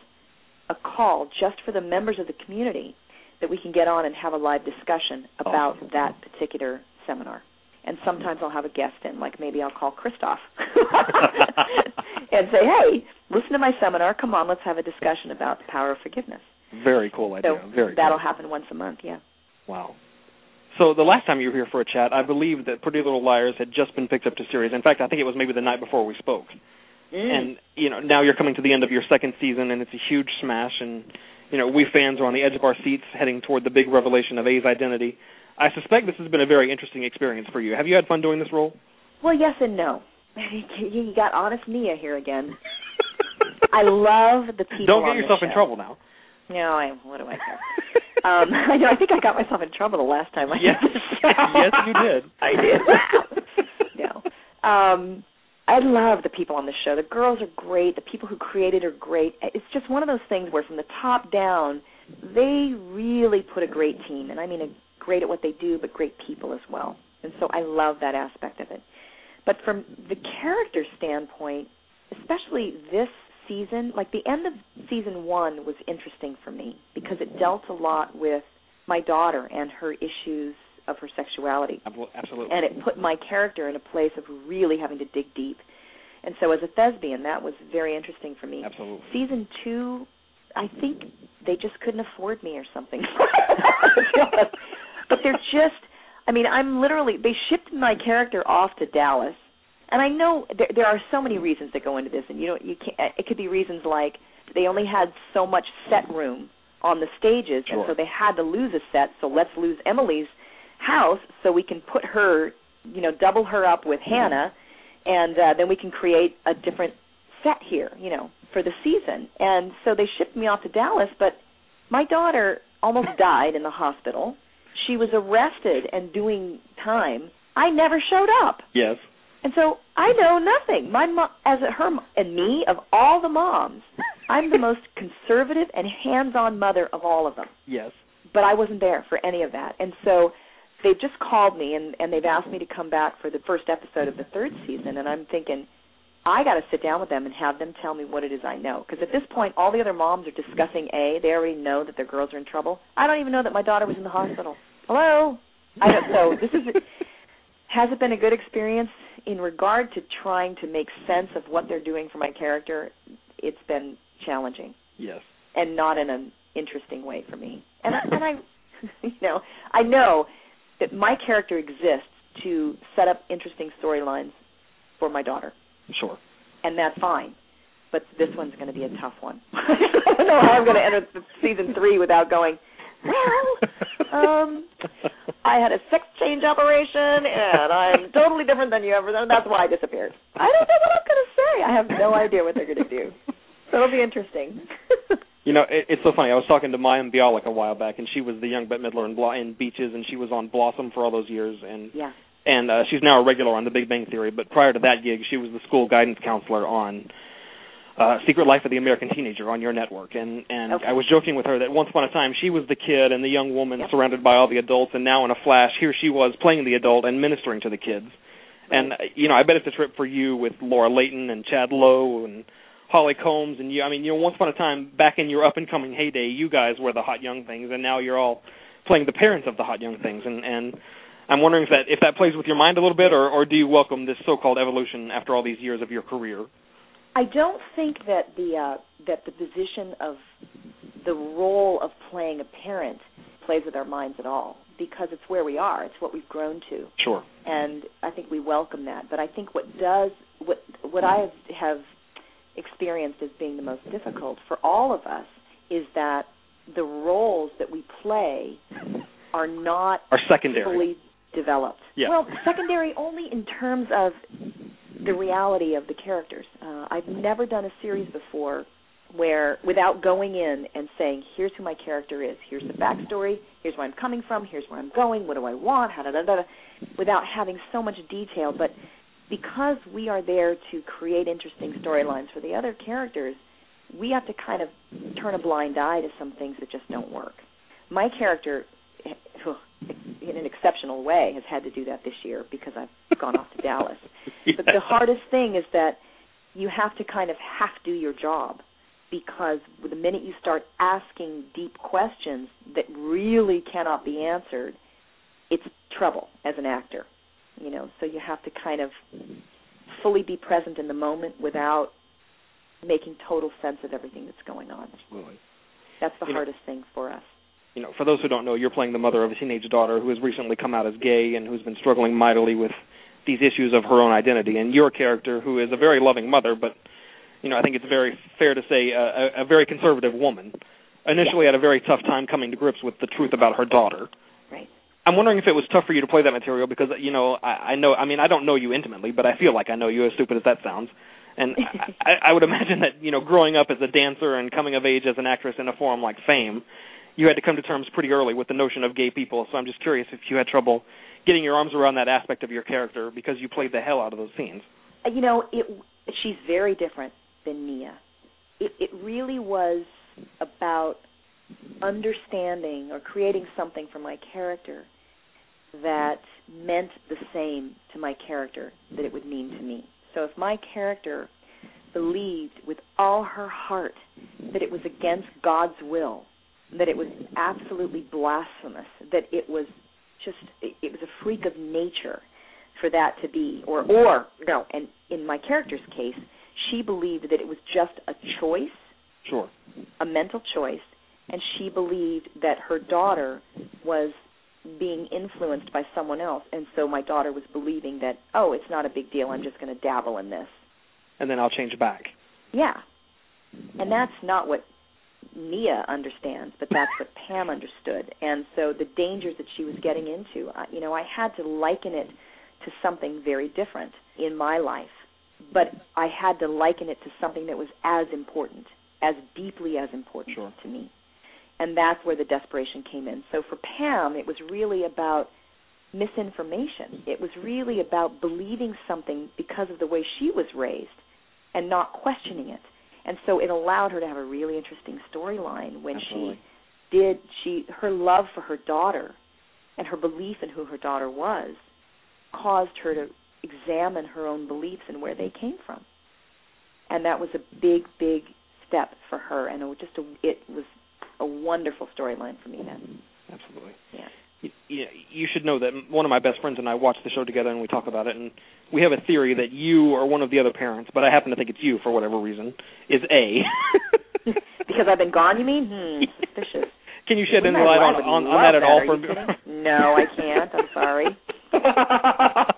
a call just for the members of the community that we can get on and have a live discussion about Awesome. that particular seminar. And sometimes I'll have a guest in, like maybe I'll call Christoph and say, "Hey, listen to my seminar. Come on, let's have a discussion about the power of forgiveness." Very cool idea. So Very that'll cool. happen once a month. Yeah. Wow. So the last time you were here for a chat, I believe that Pretty Little Liars had just been picked up to series. In fact, I think it was maybe the night before we spoke. Mm. And you know, now you're coming to the end of your second season, and it's a huge smash. And you know, we fans are on the edge of our seats, heading toward the big revelation of A's identity. I suspect this has been a very interesting experience for you. Have you had fun doing this role? Well, yes and no. you got honest Nia here again. I love the people. Don't get yourself in trouble now. No, I. What do I care? um, I know. I think I got myself in trouble the last time I Yes. did show. Yes, you did. I did. no. Um, I love the people on the show. The girls are great. The people who created are great. It's just one of those things where, from the top down, they really put a great team, and I mean, a great at what they do, but great people as well. And so I love that aspect of it. But from the character standpoint, especially this season, like the end of season one was interesting for me because it dealt a lot with my daughter and her issues of her sexuality. Absolutely. And it put my character in a place of really having to dig deep. And so as a thespian, that was very interesting for me. Absolutely. Season two, I think they just couldn't afford me or something. but they're just I mean, I'm literally they shipped my character off to Dallas. And I know there there are so many reasons that go into this and you know you can't it could be reasons like they only had so much set room on the stages and so they had to lose a set, so let's lose Emily's house so we can put her, you know, double her up with Hannah and uh, then we can create a different set here, you know, for the season. And so they shipped me off to Dallas, but my daughter almost died in the hospital. She was arrested and doing time. I never showed up. Yes. And so I know nothing. My mom, as her and me, of all the moms, I'm the most conservative and hands-on mother of all of them. Yes. But I wasn't there for any of that. And so they've just called me and and they've asked me to come back for the first episode of the third season. And I'm thinking, I got to sit down with them and have them tell me what it is I know. Because at this point, all the other moms are discussing A. They already know that their girls are in trouble. I don't even know that my daughter was in the hospital. Hello. I don't. So this is. Has it been a good experience in regard to trying to make sense of what they're doing for my character? It's been challenging Yes. and not in an interesting way for me. And I, and I, you know, I know that my character exists to set up interesting storylines for my daughter, Sure. and that's fine. But this one's going to be a tough one. I don't know how I'm going to enter season three without going. Well, um, I had a sex change operation, and I'm totally different than you ever. And that's why I disappeared. I don't know what I'm going to say. I have no idea what they're going to do. So it'll be interesting. You know, it, it's so funny. I was talking to Mayim Bialik a while back, and she was the young Bette Midler in, Blo- in Beaches, and she was on Blossom for all those years, and yeah. and uh, she's now a regular on The Big Bang Theory. But prior to that gig, she was the school guidance counselor on uh, Secret Life of the American Teenager on your network. And and Okay. I was joking with her that once upon a time she was the kid and the young woman Yep. surrounded by all the adults, and now in a flash, here she was playing the adult and ministering to the kids. And uh, you know, I bet it's a trip for you with Laura Leighton and Chad Lowe and Holly Combs and you. I mean, you know, once upon a time, back in your up and coming heyday, you guys were the hot young things, and now you're all playing the parents of the hot young things. And and I'm wondering if that if that plays with your mind a little bit, or or do you welcome this so-called evolution after all these years of your career? I don't think that the uh, that the position of the role of playing a parent plays with our minds at all because it's where we are. It's what we've grown to, Sure. and I think we welcome that. But I think what does what what I have, have experienced as being the most difficult for all of us is that the roles that we play are not Are secondary. fully developed. Yeah. Well, secondary only in terms of the reality of the characters. Uh, I've never done a series before where, without going in and saying, "Here's who my character is. Here's the backstory. Here's where I'm coming from. Here's where I'm going. What do I want? Da da da," da," without having so much detail. But because we are there to create interesting storylines for the other characters, we have to kind of turn a blind eye to some things that just don't work. My character, in an exceptional way, has had to do that this year because I've gone off to Dallas. Yeah. But the hardest thing is that you have to kind of half do your job because the minute you start asking deep questions that really cannot be answered, it's trouble as an actor. You know, so you have to kind of fully be present in the moment without making total sense of everything that's going on. Absolutely. That's the You know- hardest thing for us. You know, for those who don't know, you're playing the mother of a teenage daughter who has recently come out as gay and who's been struggling mightily with these issues of her own identity. And your character, who is a very loving mother, but you know, I think it's very fair to say a, a, a very conservative woman, initially had a very tough time coming to grips with the truth about her daughter. Right. I'm wondering if it was tough for you to play that material because you know I, I know I mean I don't know you intimately, but I feel like I know you as stupid as that sounds. And I, I would imagine that you know growing up as a dancer and coming of age as an actress in a forum like Fame, you had to come to terms pretty early with the notion of gay people. So I'm just curious if you had trouble getting your arms around that aspect of your character because you played the hell out of those scenes. Uh, You know, it she's very different than Nia. It it really was about understanding or creating something for my character that meant the same to my character that it would mean to me. So if my character believed with all her heart that it was against God's will, that it was absolutely blasphemous, that it was just it, was a freak of nature for that to be or or no, and in my character's case, she believed that it was just a choice, Sure. a mental choice, and she believed that her daughter was being influenced by someone else, and so my daughter was believing that, oh, it's not a big deal, I'm just going to dabble in this. And then I'll change back. Yeah. And that's not what Nia understands, but that's what Pam understood. And so the dangers that she was getting into, I- you know, I had to liken it to something very different in my life, but I had to liken it to something that was as important, as deeply as important Sure. to me. And that's where the desperation came in. So for Pam, it was really about misinformation. It was really about believing something because of the way she was raised and not questioning it. And so it allowed her to have a really interesting storyline when Absolutely. she did she her love for her daughter and her belief in who her daughter was caused her to examine her own beliefs and where they came from. And that was a big, big step for her, and it was just a, it was a wonderful storyline for me then. Absolutely. Yeah. You, you should know that one of my best friends and I watch the show together and we talk about it and we have a theory that you or one of the other parents, but I happen to think it's you for whatever reason, is A. Because I've been gone, you mean? Hmm, suspicious. Can you shed any light on on, on that at all? Are kidding? no, I can't. I'm sorry.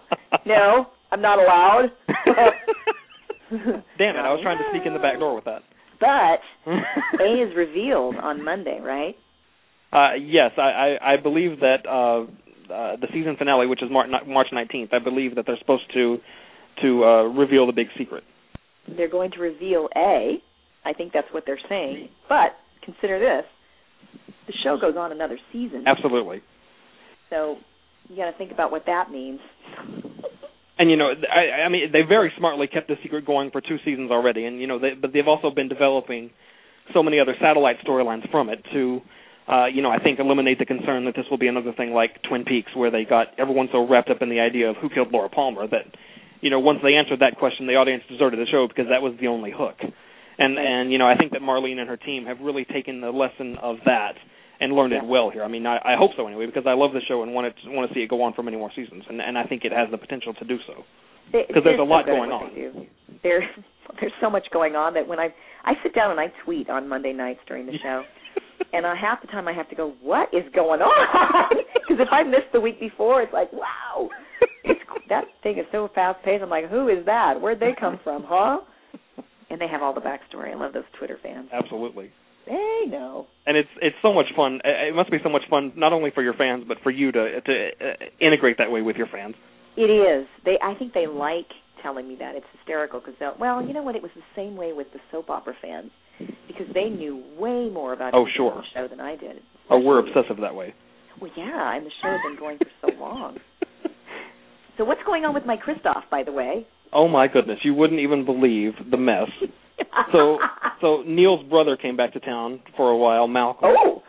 No, I'm not allowed. Damn it! I was trying to sneak in the back door with that. But A is revealed on Monday, right? Uh, yes, I, I, I believe that uh, uh, the season finale, which is Mar- March 19th, I believe that they're supposed to to uh, reveal the big secret. They're going to reveal A. I think that's what they're saying. But consider this: the show goes on another season, Absolutely. so you got to think about what that means. And you know, I, I mean, they very smartly kept the secret going for two seasons already, and you know, they, but they've also been developing so many other satellite storylines from it to, uh, you know, I think eliminate the concern that this will be another thing like Twin Peaks, where they got everyone so wrapped up in the idea of who killed Laura Palmer that, you know, once they answered that question, the audience deserted the show because that was the only hook. And and you know, I think that Marlene and her team have really taken the lesson of that and learned it well here. I mean, I, I hope so anyway, because I love the show and want it want to see it go on for many more seasons, and and I think it has the potential to do so. 'Cause there's a lot so going on. They do. There, there's so much going on that when I I sit down and I tweet on Monday nights during the show, and uh, half the time I have to go, "What is going on?" Because if I missed the week before, it's like, "Wow, it's that thing is so fast paced." I'm like, "Who is that? Where'd they come from, huh?" And they have all the backstory. I love those Twitter fans. Absolutely. They know. and it's it's so much fun. It must be so much fun, not only for your fans, but for you to to uh, integrate that way with your fans. It is. They. I think they like telling me that. It's hysterical because they'll. Well, you know what? It was the same way with the soap opera fans because they knew way more about Oh, the sure. show than I did. Or we're obsessive that way. Well, yeah, and the show's been going for so long. So what's going on with my Christoph, by the way? Oh my goodness, you wouldn't even believe the mess. so so Neil's brother came back to town for a while, Malcolm. Oh.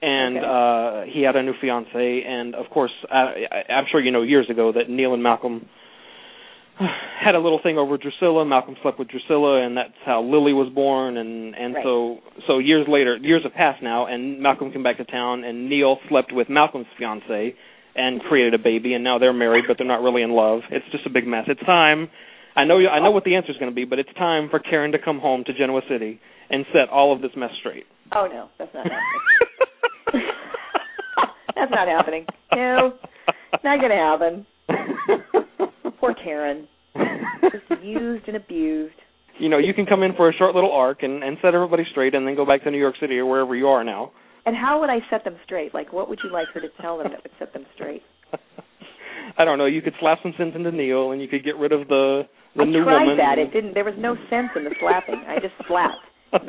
And Okay. uh he had a new fiance and of course I, I I'm sure you know years ago that Neil and Malcolm had a little thing over Drusilla. Malcolm slept with Drusilla and that's how Lily was born and and Right. so so years later years have passed now and Malcolm came back to town and Neil slept with Malcolm's fiance and created a baby and now they're married but they're not really in love. It's just a big mess. It's time I know you, I know what the answer is going to be, but it's time for Karen to come home to Genoa City and set all of this mess straight. Oh no, that's not happening. that's not happening. No, not gonna happen. Poor Karen, just used and abused. you know, you can come in for a short little arc and, and set everybody straight, and then go back to New York City or wherever you are now. And how would I set them straight? Like, what would you like her to tell them that would set them straight? I don't know. You could slap some sense into Neil, and you could get rid of the the I new tried woman. that. It didn't. There was no sense in the slapping. I just slapped.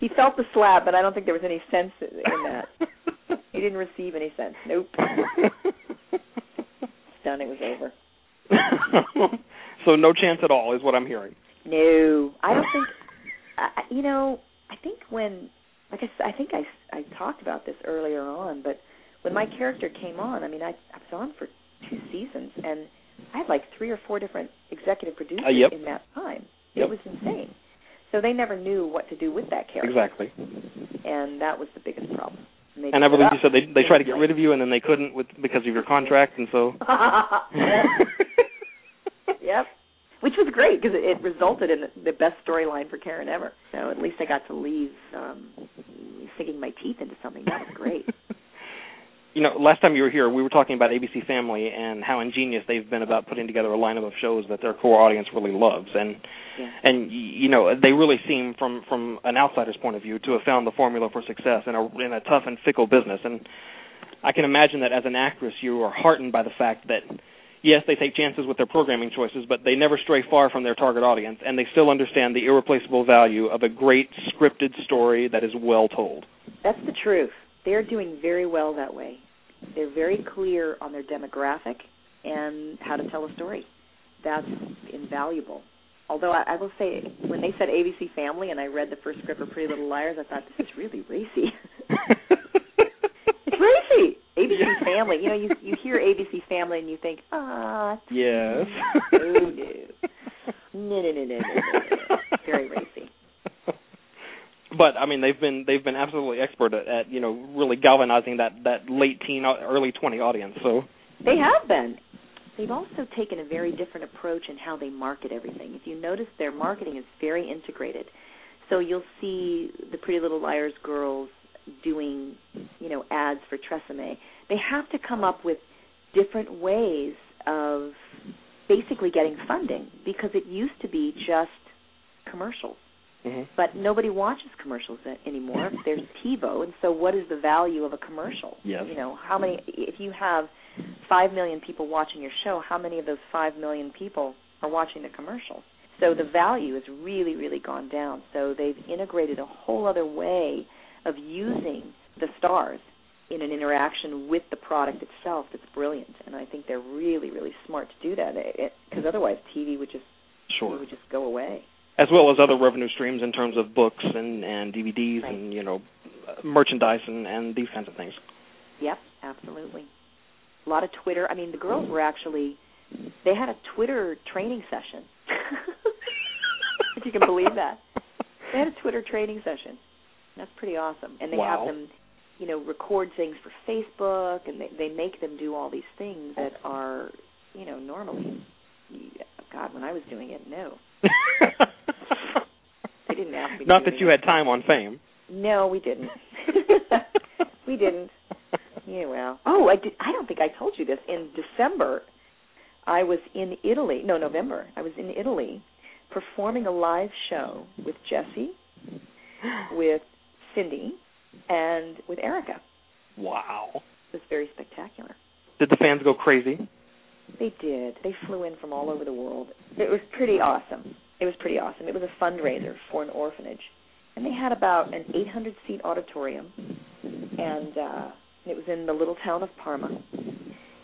he felt the slap, but I don't think there was any sense in that. He didn't receive any sense. Nope. Done. It was over. so no chance at all is what I'm hearing. No, I don't think. I- you know, I think when, like I, I think I I talked about this earlier on, but when my character came on, I mean, I, I was on for two seasons, and I had like three or four different executive producers Uh, yep. in that time. Yep. It was insane. So they never knew what to do with that character, Exactly. and that was the biggest problem. And, they And I said, believe you said they they tried to get rid of you, and then they couldn't with because of your contract, and so. yep. Which was great because it, it resulted in the best storyline for Karen ever. So at least I got to leave um sinking my teeth into something. That was great. you know, last time you were here, we were talking about ABC Family and how ingenious they've been about putting together a lineup of shows that their core audience really loves, and Yeah. and you know they really seem from from an outsider's point of view to have found the formula for success in a in a tough and fickle business. And I can imagine that as an actress, you are heartened by the fact that yes, they take chances with their programming choices, but they never stray far from their target audience, and they still understand the irreplaceable value of a great scripted story that is well told. That's the truth. They're doing very well that way. They're very clear on their demographic and how to tell a story. That's invaluable. Although I, I will say, when they said ABC Family and I read the first script of Pretty Little Liars, I thought this is really racy. it's racy. ABC Family. You know, you you hear ABC Family and you think, ah, yes. oh no, no, no, no, no, no, no. very racy. But I mean they've been they've been absolutely expert at, at you know really galvanizing that that late teen early 20 audience so They have been. They've also taken a very different approach in how they market everything. If you notice, their marketing is very integrated. So you'll see the Pretty Little Liars girls doing, you know, ads for Tresemme. They have to come up with different ways of basically getting funding because it used to be just commercials. Mm-hmm. But nobody watches commercials anymore. There's TiVo, and so what is the value of a commercial? Yes. You know, how many? If you have five million people watching your show, how many of those five million people are watching the commercials? So the mm-hmm. value has really, really gone down. So they've integrated a whole other way of using the stars in an interaction with the product itself that's brilliant. And I think they're really, really smart to do that eh, eh, because otherwise TV would just sure TV would just go away. As well as other revenue streams in terms of books and and DVDs Right. and you know merchandise and and these kinds of things Yep, absolutely. A lot of Twitter. I mean, the girls were actually they had a Twitter training session. if you can believe that. They had a Twitter training session. That's pretty awesome. And they Wow. have them, you know, record things for Facebook and they they make them do all these things that are, you know, normally God, when I was doing it, no. They didn't ask me not that you had time on fame no, we didn't. we didn't. Yeah, well. Oh, I did. I don't think I told you this. In December, I was in Italy. No, November. I was in Italy performing a live show with Jesse, with Cindy, and with Erica. wow It was very spectacular. did the fans go crazy They did. They flew in from all over the world. It was pretty awesome. It was pretty awesome. It was a fundraiser for an orphanage. And they had about an 800 seat auditorium. And uh it was in the little town of Parma.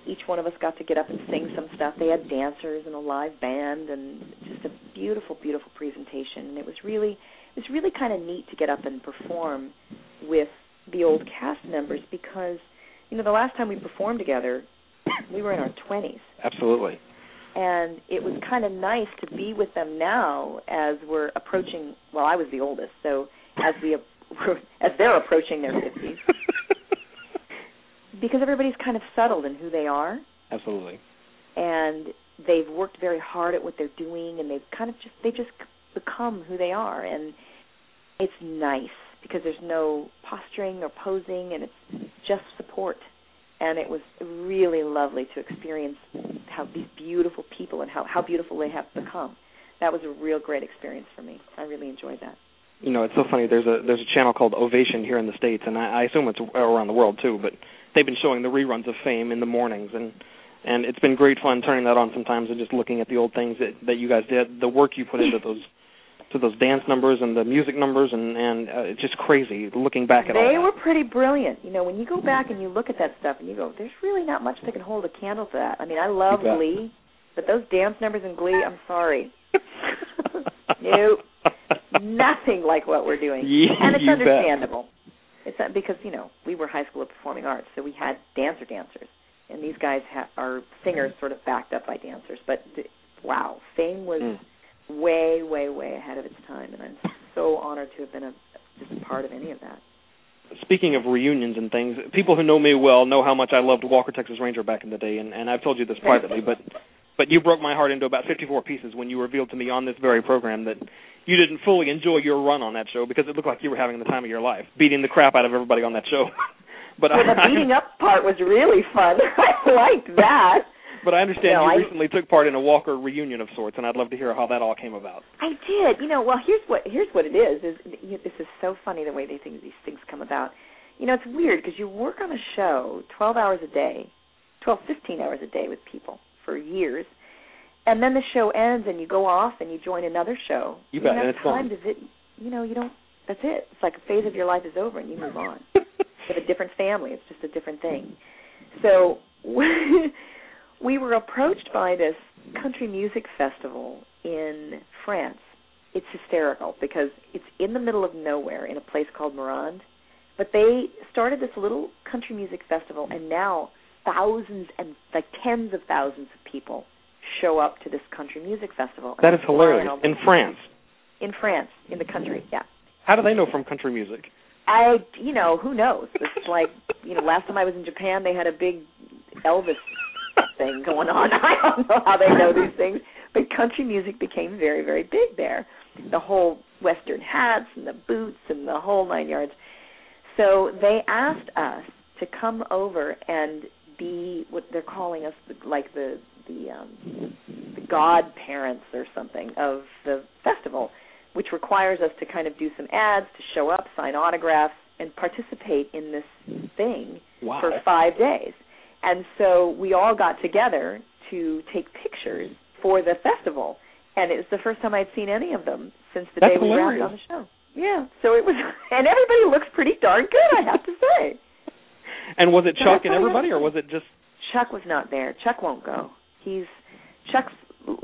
each one of us got to get up and sing some stuff. They had dancers and a live band and just a beautiful, beautiful presentation. And it was really, it was really kind of neat to get up and perform with the old cast members because, you know, the last time we performed together, we were in our twenties. Absolutely. And it was kind of nice to be with them now as we're approaching. Well, I was the oldest, so as we as they're approaching their fifties, because everybody's kind of settled in who they are. Absolutely. And they've worked very hard at what they're doing, and they've kind of just they just become who they are, and it's nice because there's no posturing or posing, and it's just support. And it was really lovely to experience how these beautiful people and how how beautiful they have become. That was a real great experience for me. I really enjoyed that you know, it's so funny. There's a there's a channel called Ovation here in the states, and I, I assume it's around the world too. But they've been showing the reruns of Fame in the mornings, and and it's been great fun turning that on sometimes and just looking at the old things that that you guys did, the work you put into those to those dance numbers and the music numbers, and and uh, it's just crazy looking back at they all. They were pretty brilliant. You know, when you go back and you look at that stuff and you go, there's really not much that can hold a candle to that. I mean, I love Glee, but those dance numbers in Glee, I'm sorry. nope nothing like what we're doing, yeah, and it's understandable. Bet. It's because you know we were high school of performing arts, so we had dancer dancers, and these guys ha- are singers, sort of backed up by dancers. But th- wow, Fame was mm. Way, way, way ahead of its time, and I'm so honored to have been a just a part of any of that. Speaking of reunions and things, people who know me well know how much I loved Walker Texas Ranger back in the day, and, and I've told you this privately, but but you broke my heart into about 54 pieces when you revealed to me on this very program that you didn't fully enjoy your run on that show because it looked like you were having the time of your life, beating the crap out of everybody on that show. but well, I, the beating up part was really fun. I liked that. But I understand no, you I, recently took part in a Walker reunion of sorts, and I'd love to hear how that all came about. I did. You know, well, here's what here's what it is. Is you know, this is so funny the way they think these things come about. You know, it's weird because you work on a show 12 hours a day, 12, 15 hours a day with people for years, and then the show ends and you go off and you join another show. You bet. And it's time gone. to vi- you know, you don't. That's it. It's like a phase of your life is over and you move on. you have a different family. It's just a different thing. So we were approached by this country music festival in France. It's hysterical because it's in the middle of nowhere in a place called Mirande. But they started this little country music festival, and now thousands and like tens of thousands of people show up to this country music festival. That is hilarious. In France. In France, in the country, yeah. How do they know from country music? I, you know, who knows? It's like, you know, last time I was in Japan, they had a big Elvis thing going on. I don't know how they know these things, but country music became very, very big there. The whole western hats and the boots and the whole nine yards. So they asked us to come over and be what they're calling us like the the um the godparents or something of the festival which requires us to kind of do some ads to show up sign autographs and participate in this thing wow. for 5 days and so we all got together to take pictures for the festival and it was the first time I'd seen any of them since the That's day we hilarious. wrapped on the show yeah so it was and everybody looks pretty darn good I have to say and was it Chuck and everybody, or was it just Chuck was not there. Chuck won't go. He's Chuck's.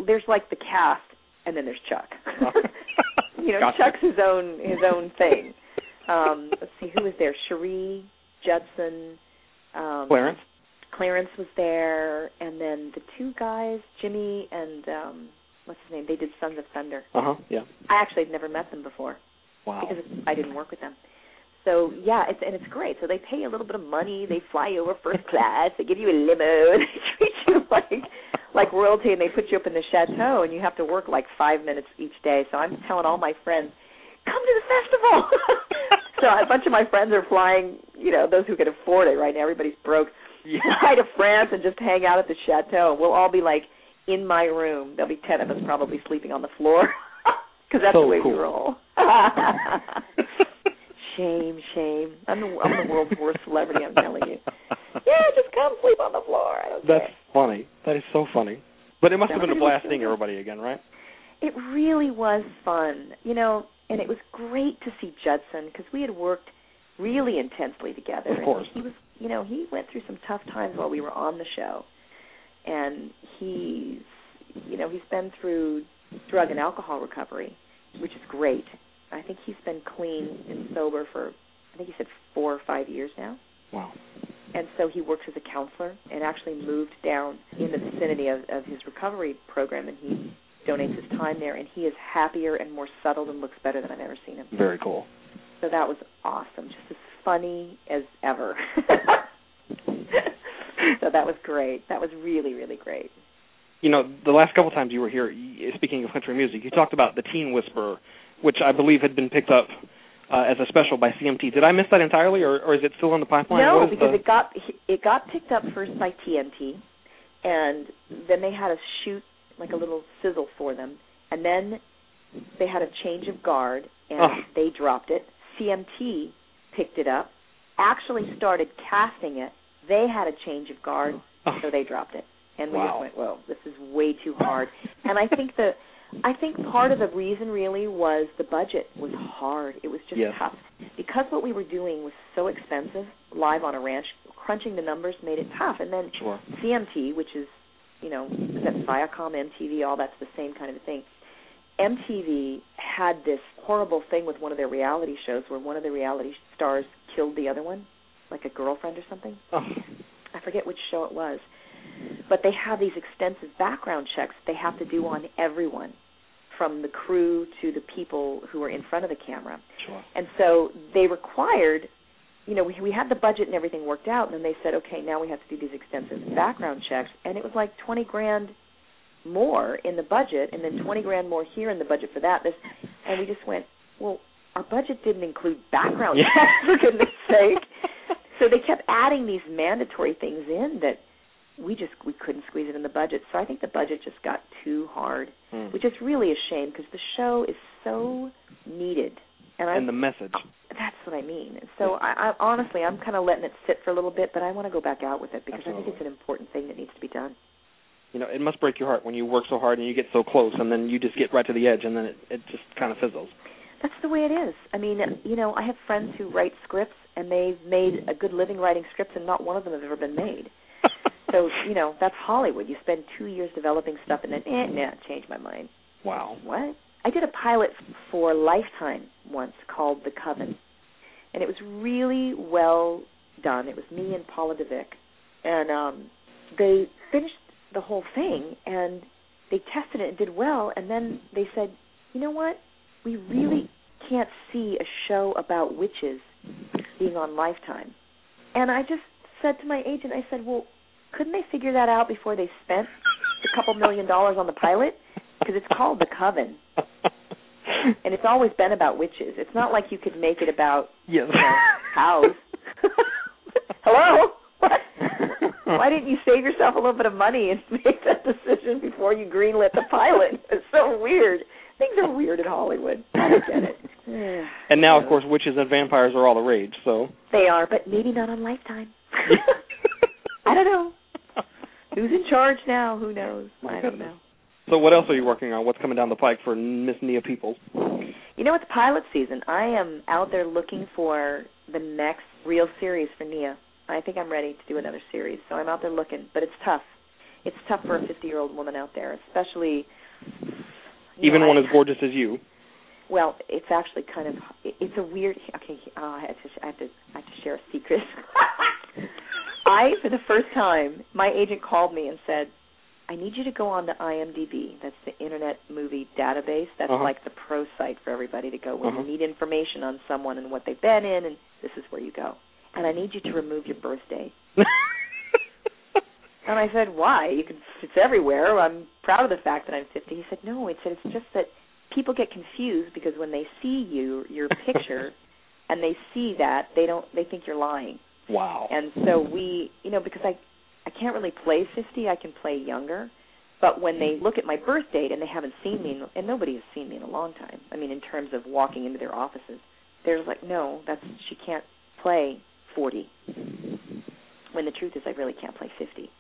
There's like the cast, and then there's Chuck. you know, Gotcha. Chuck's his own his own thing. Um, let's see who was there. Sheree, Judson, um, Clarence? Clarence was there, and then the two guys, Jimmy and um, what's his name? They did Sons of Thunder. Uh huh. Yeah. I actually had never met them before Wow. because I didn't work with them. So yeah, it's and it's great. So they pay you a little bit of money. They fly you over first class. They give you a limo. They treat you like like royalty, and they put you up in the chateau, and you have to work like five minutes each day. So I'm telling all my friends, come to the festival. so a bunch of my friends are flying. You know, those who can afford it right now. Everybody's broke. Yeah. Fly to France and just hang out at the chateau. We'll all be like in my room. There'll be ten of us probably sleeping on the floor because that's So the way cool. we roll. Shame, shame. I'm the I'm the world's worst celebrity. I'm telling you. Yeah, just come sleep on the floor. I don't That's care. funny. That is so funny. But it must have been a blast seeing everybody again, right? It really was fun, you know, and it was great to see Judson because we had worked really intensely together. Of course. And he was, you know, he went through some tough times while we were on the show, and he's, you know, he's been through drug and alcohol recovery, which is great. I think he's been clean and sober for, I think he said four or five years now. Wow. And so he works as a counselor and actually moved down in the vicinity of, of his recovery program, and he donates his time there. And he is happier and more settled and looks better than I've ever seen him. Very cool. So that was awesome, just as funny as ever. so that was great. That was really, really great. You know, the last couple times you were here, speaking of country music, you talked about the Teen Whisperer, which I believe had been picked up uh, as a special by CMT. Did I miss that entirely, or, or is it still on the pipeline? No, because the... it got it got picked up first by TNT, and then they had a shoot like a little sizzle for them, and then they had a change of guard and Oh. they dropped it. CMT picked it up, actually started casting it. They had a change of guard, Oh. so they dropped it. And we Wow. just went, "Whoa, this is way too hard." and I think the I think part of the reason really was the budget was hard. It was just Yes. tough because what we were doing was so expensive live on a ranch. Crunching the numbers made it tough, and then Sure. CMT, which is you know is that Viacom, MTV, all that's the same kind of thing. MTV had this horrible thing with one of their reality shows where one of the reality stars killed the other one, like a girlfriend or something. Oh. I forget which show it was. But they have these extensive background checks they have to do on everyone, from the crew to the people who are in front of the camera. Sure. And so they required, you know, we we had the budget and everything worked out, and then they said, okay, now we have to do these extensive background checks, and it was like twenty grand more in the budget, and then twenty grand more here in the budget for that. This, and we just went, well, our budget didn't include background Yeah. checks for goodness sake. So they kept adding these mandatory things in that we just we couldn't squeeze it in the budget. So I think the budget just got too hard, Hmm. which is really a shame because the show is so needed. And I And the message. that's what I mean. And so I, I honestly I'm kind of letting it sit for a little bit, but I want to go back out with it because I think it's an important thing that needs to be done. You know, it must break your heart when you work so hard and you get so close, and then you just get right to the edge, and then it, it just kind of fizzles. That's the way it is. I mean, you know, I have friends who write scripts and they've made a good living writing scripts and not one of them have ever been made. So, you know, that's Hollywood. You spend 2 years developing stuff and then eh, nah, change my mind. wow. What? I did a pilot for Lifetime once called The Coven. And it was really well done. It was me and Paula Devicq. And um they finished the whole thing and they tested it and did well and then they said, "You know what? We really can't see a show about witches being on Lifetime." And I just said to my agent, I said, "Well, couldn't they figure that out before they spent a couple million dollars on the pilot? Because it's called The Coven, and it's always been about witches. It's not like you could make it about yes. you know, cows. Hello? What? Why didn't you save yourself a little bit of money and make that decision before you greenlit the pilot? It's so weird. Things are weird in Hollywood. I don't get it. and now, of course, witches and vampires are all the rage. So. They are, but maybe not on Lifetime. I don't know. Who's in charge now? Who knows? I don't know. So, what else are you working on? What's coming down the pike for Miss Nia Peeples? You know, it's pilot season. I am out there looking for the next real series for Nia. I think I'm ready to do another series, so I'm out there looking. But it's tough. It's tough for a 50 year old woman out there, especially. Even know, one I- as gorgeous as you. Well, it's actually kind of. It's a weird. Okay, uh, I have to. I have to. I have to share a secret. I, for the first time, my agent called me and said, "I need you to go on to IMDb. That's the Internet Movie Database. That's Uh-huh. like the pro site for everybody to go when Uh-huh. you need information on someone and what they've been in, and this is where you go. And I need you to remove your birthday." And I said, "Why? You can. It's everywhere. I'm proud of the fact that I'm 50." He said, "No." He said, "It's just that people get confused because when they see you, your picture, and they see that, they don't. They think you're lying." wow. And so we, you know, because I, I can't really play 50. I can play younger. But when they look at my birth date and they haven't seen me, in, and nobody has seen me in a long time. I mean, in terms of walking into their offices, they're like, "No, that's she can't play 40." When the truth is, I really can't play 50.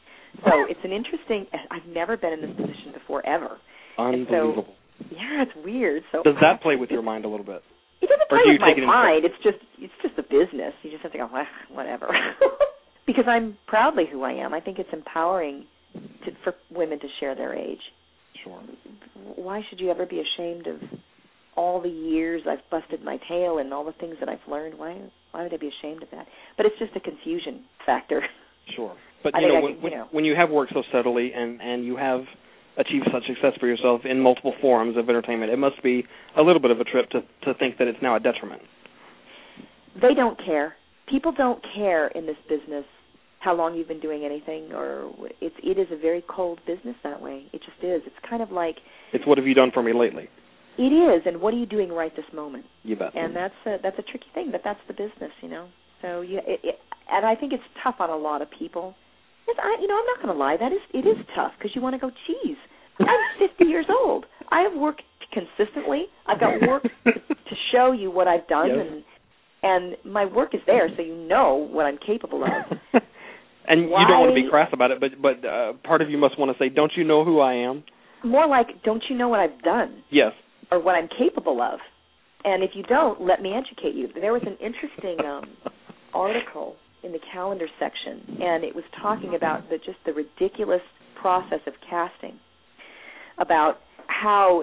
So it's an interesting. I've never been in this position before, ever. And so- Unbelievable. Yeah, it's weird. So Does that play with your mind a little bit? It doesn't play do with my it mind. It's just it's just a business. You just have to go, whatever. because I'm proudly who I am. I think it's empowering to, for women to share their age. Sure. Why should you ever be ashamed of all the years I've busted my tail and all the things that I've learned? Why why would I be ashamed of that? But it's just a confusion factor. Sure. But you know, when, when, you know. when you have worked so steadily and and you have achieved such success for yourself in multiple forms of entertainment, it must be a little bit of a trip to to think that it's now a detriment. They don't care. People don't care in this business how long you've been doing anything or it's it is a very cold business that way. It just is. It's kind of like It's what have you done for me lately? It is and what are you doing right this moment? You bet. and that's a that's a tricky thing, but that's the business, you know. So you, it, it, and I think it's tough on a lot of people. It's, I, you know, I'm not going to lie, that is it is tough because you want to go, geez, I'm 50 years old. I have worked consistently. I've got work to, to show you what I've done, Yes. and and my work is there, so you know what I'm capable of. and you don't want to be Why- crass about it, but but uh, part of you must want to say, "Don't you know who I am?" More like, don't you know what I've done? Yes. Or what I'm capable of. And if you don't, let me educate you. There was an interesting um, article in the calendar section, and it was talking about the just the ridiculous process of casting, about how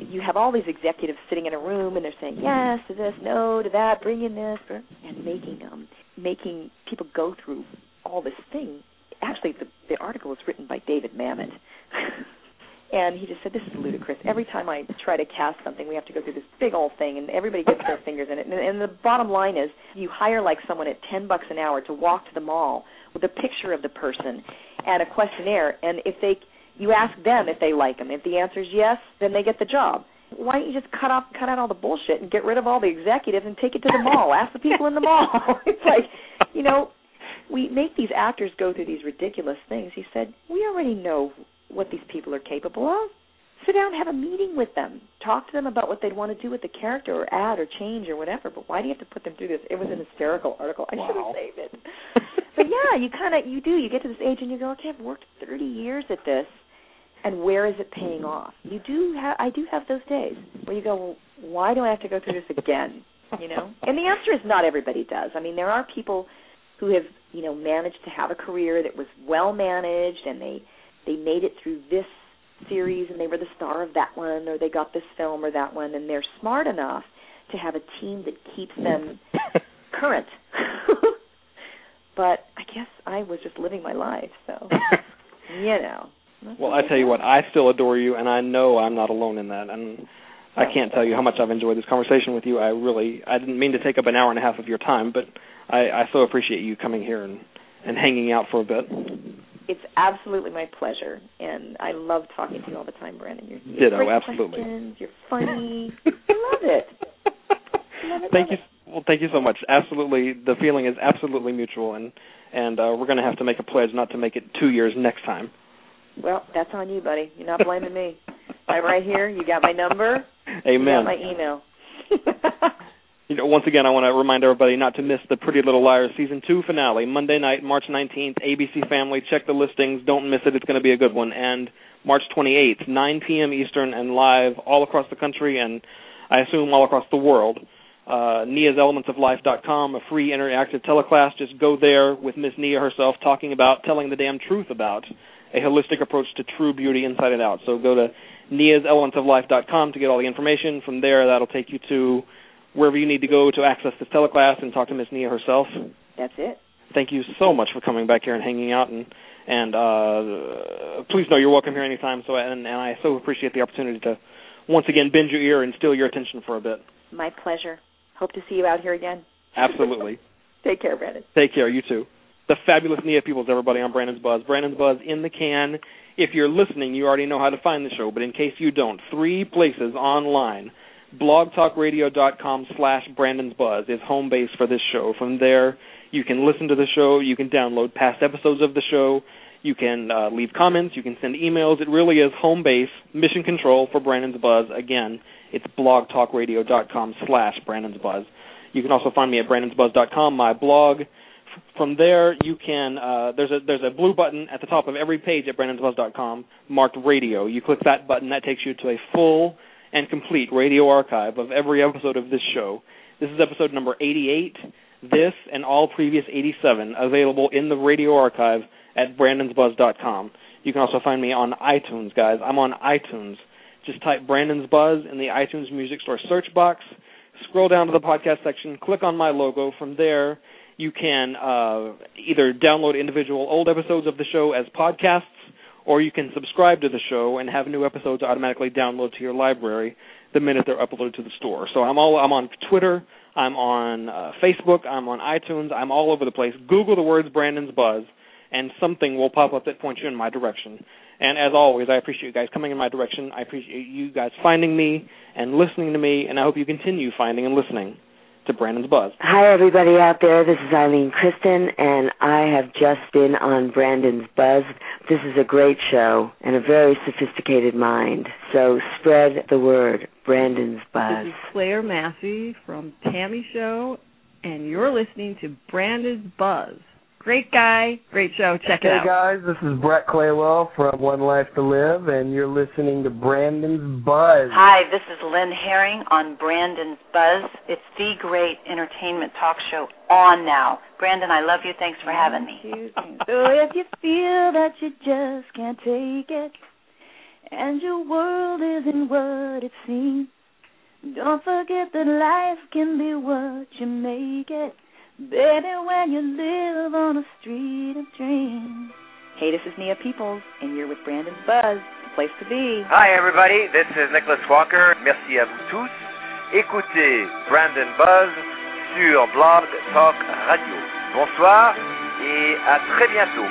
you have all these executives sitting in a room and they're saying yes to this, no to that, bring in this, and making um making people go through all this thing. Actually, the the article was written by David Mamet. And he just said, "This is ludicrous. Every time I try to cast something, we have to go through this big old thing, and everybody gets their fingers in it. And, and the bottom line is, you hire like someone at ten bucks an hour to walk to the mall with a picture of the person and a questionnaire, and if they, you ask them if they like them. If the answer is yes, then they get the job. Why don't you just cut off, cut out all the bullshit and get rid of all the executives and take it to the mall? ask the people in the mall. it's like, you know, we make these actors go through these ridiculous things. He said, we already know what these people are capable of. Sit down have a meeting with them. Talk to them about what they'd want to do with the character or add or change or whatever. But why do you have to put them through this? It was an hysterical article. I should Wow. have saved it. but yeah, you kind of you do. You get to this age and you go, okay, I've worked 30 years at this, and where is it paying off? You do have. I do have those days where you go, well, why do I have to go through this again? You know. And the answer is not everybody does. I mean, there are people who have you know managed to have a career that was well managed and they they made it through this series and they were the star of that one or they got this film or that one and they're smart enough to have a team that keeps them current. but I guess I was just living my life, so you know. Well, I tell you what, I still adore you, and I know I'm not alone in that. And I can't tell you how much I've enjoyed this conversation with you. I really, I didn't mean to take up an hour and a half of your time, but I, I so appreciate you coming here and and hanging out for a bit. It's absolutely my pleasure, and I love talking to you all the time, Brandon. You're, you're Ditto, great absolutely. questions. You're funny. I love it. Love it, Thank love you. Well, thank you so much. Absolutely, the feeling is absolutely mutual, and and uh, we're going to have to make a pledge not to make it two years next time. Well, that's on you, buddy. You're not blaming me. I'm right here. You got my number. Amen. You got my email. You know, once again, I want to remind everybody not to miss the Pretty Little Liars season two finale, Monday night, March 19th. ABC Family, check the listings. Don't miss it. It's going to be a good one. And March 28th, 9 p.m. Eastern, and live all across the country, and I assume all across the world. Uh, Nia'sElementsOfLife.com, a free interactive teleclass. Just go there with Miss Nia herself, talking about telling the damn truth about a holistic approach to true beauty inside and out. So go to Nia'sElementsOfLife.com to get all the information. From there, that'll take you to wherever you need to go to access this teleclass and talk to Miss Nia herself. That's it. Thank you so much for coming back here and hanging out and and uh please know you're welcome here anytime so and, and I so appreciate the opportunity to once again bend your ear and steal your attention for a bit. My pleasure. Hope to see you out here again. Absolutely. Take care, Brandon. Take care, you too. The fabulous Nia Peeples, everybody on Brandon's Buzz. Brandon's Buzz in the can. If you're listening, you already know how to find the show, but in case you don't, three places online blogtalkradio.com slash Brandon's Buzz is home base for this show. From there, you can listen to the show, you can download past episodes of the show, you can uh, leave comments, you can send emails. It really is home base, mission control for Brandon's Buzz. Again, it's blogtalkradio.com slash Brandon's Buzz. You can also find me at brandonsbuzz.com, my blog. From there, you can uh, there's a there's a blue button at the top of every page at brandonsbuzz.com marked radio. You click that button, that takes you to a full and complete radio archive of every episode of this show. This is episode number 88. This and all previous 87 available in the radio archive at brandonsbuzz.com. You can also find me on iTunes, guys. I'm on iTunes. Just type Brandon's Buzz in the iTunes Music Store search box. Scroll down to the podcast section, click on my logo. From there, you can uh, either download individual old episodes of the show as podcasts, or you can subscribe to the show and have new episodes automatically download to your library the minute they're uploaded to the store. So I'm all I'm on Twitter, I'm on uh, Facebook, I'm on iTunes, I'm all over the place. Google the words Brandon's Buzz, and something will pop up that points you in my direction. And as always, I appreciate you guys coming in my direction. I appreciate you guys finding me and listening to me, and I hope you continue finding and listening to Brandon's Buzz. Hi, everybody out there. This is Ilene Kristen, and I have just been on Brandon's Buzz. This is a great show and a very sophisticated mind. So spread the word, Brandon's Buzz. This is Claire Massey from Tammy Show, and you're listening to Brandon's Buzz. Great guy, great show. Check hey it out. Hey guys, this is Brett Claywell from One Life to Live, and you're listening to Brandon's Buzz. Hi, this is Lynn Herring on Brandon's Buzz. It's the great entertainment talk show on now. Brandon, I love you. Thanks for having me. so if you feel that you just can't take it, and your world isn't what it seems, don't forget that life can be what you make it. Baby, when you live on a street of dreams. Hey, this is Nia Peeples, and you're with Brandon's Buzz, the place to be. Hi, everybody. This is Nicholas Walker. Merci à vous tous. Écoutez Brandon Buzz sur Blog Talk Radio. Bonsoir et à très bientôt.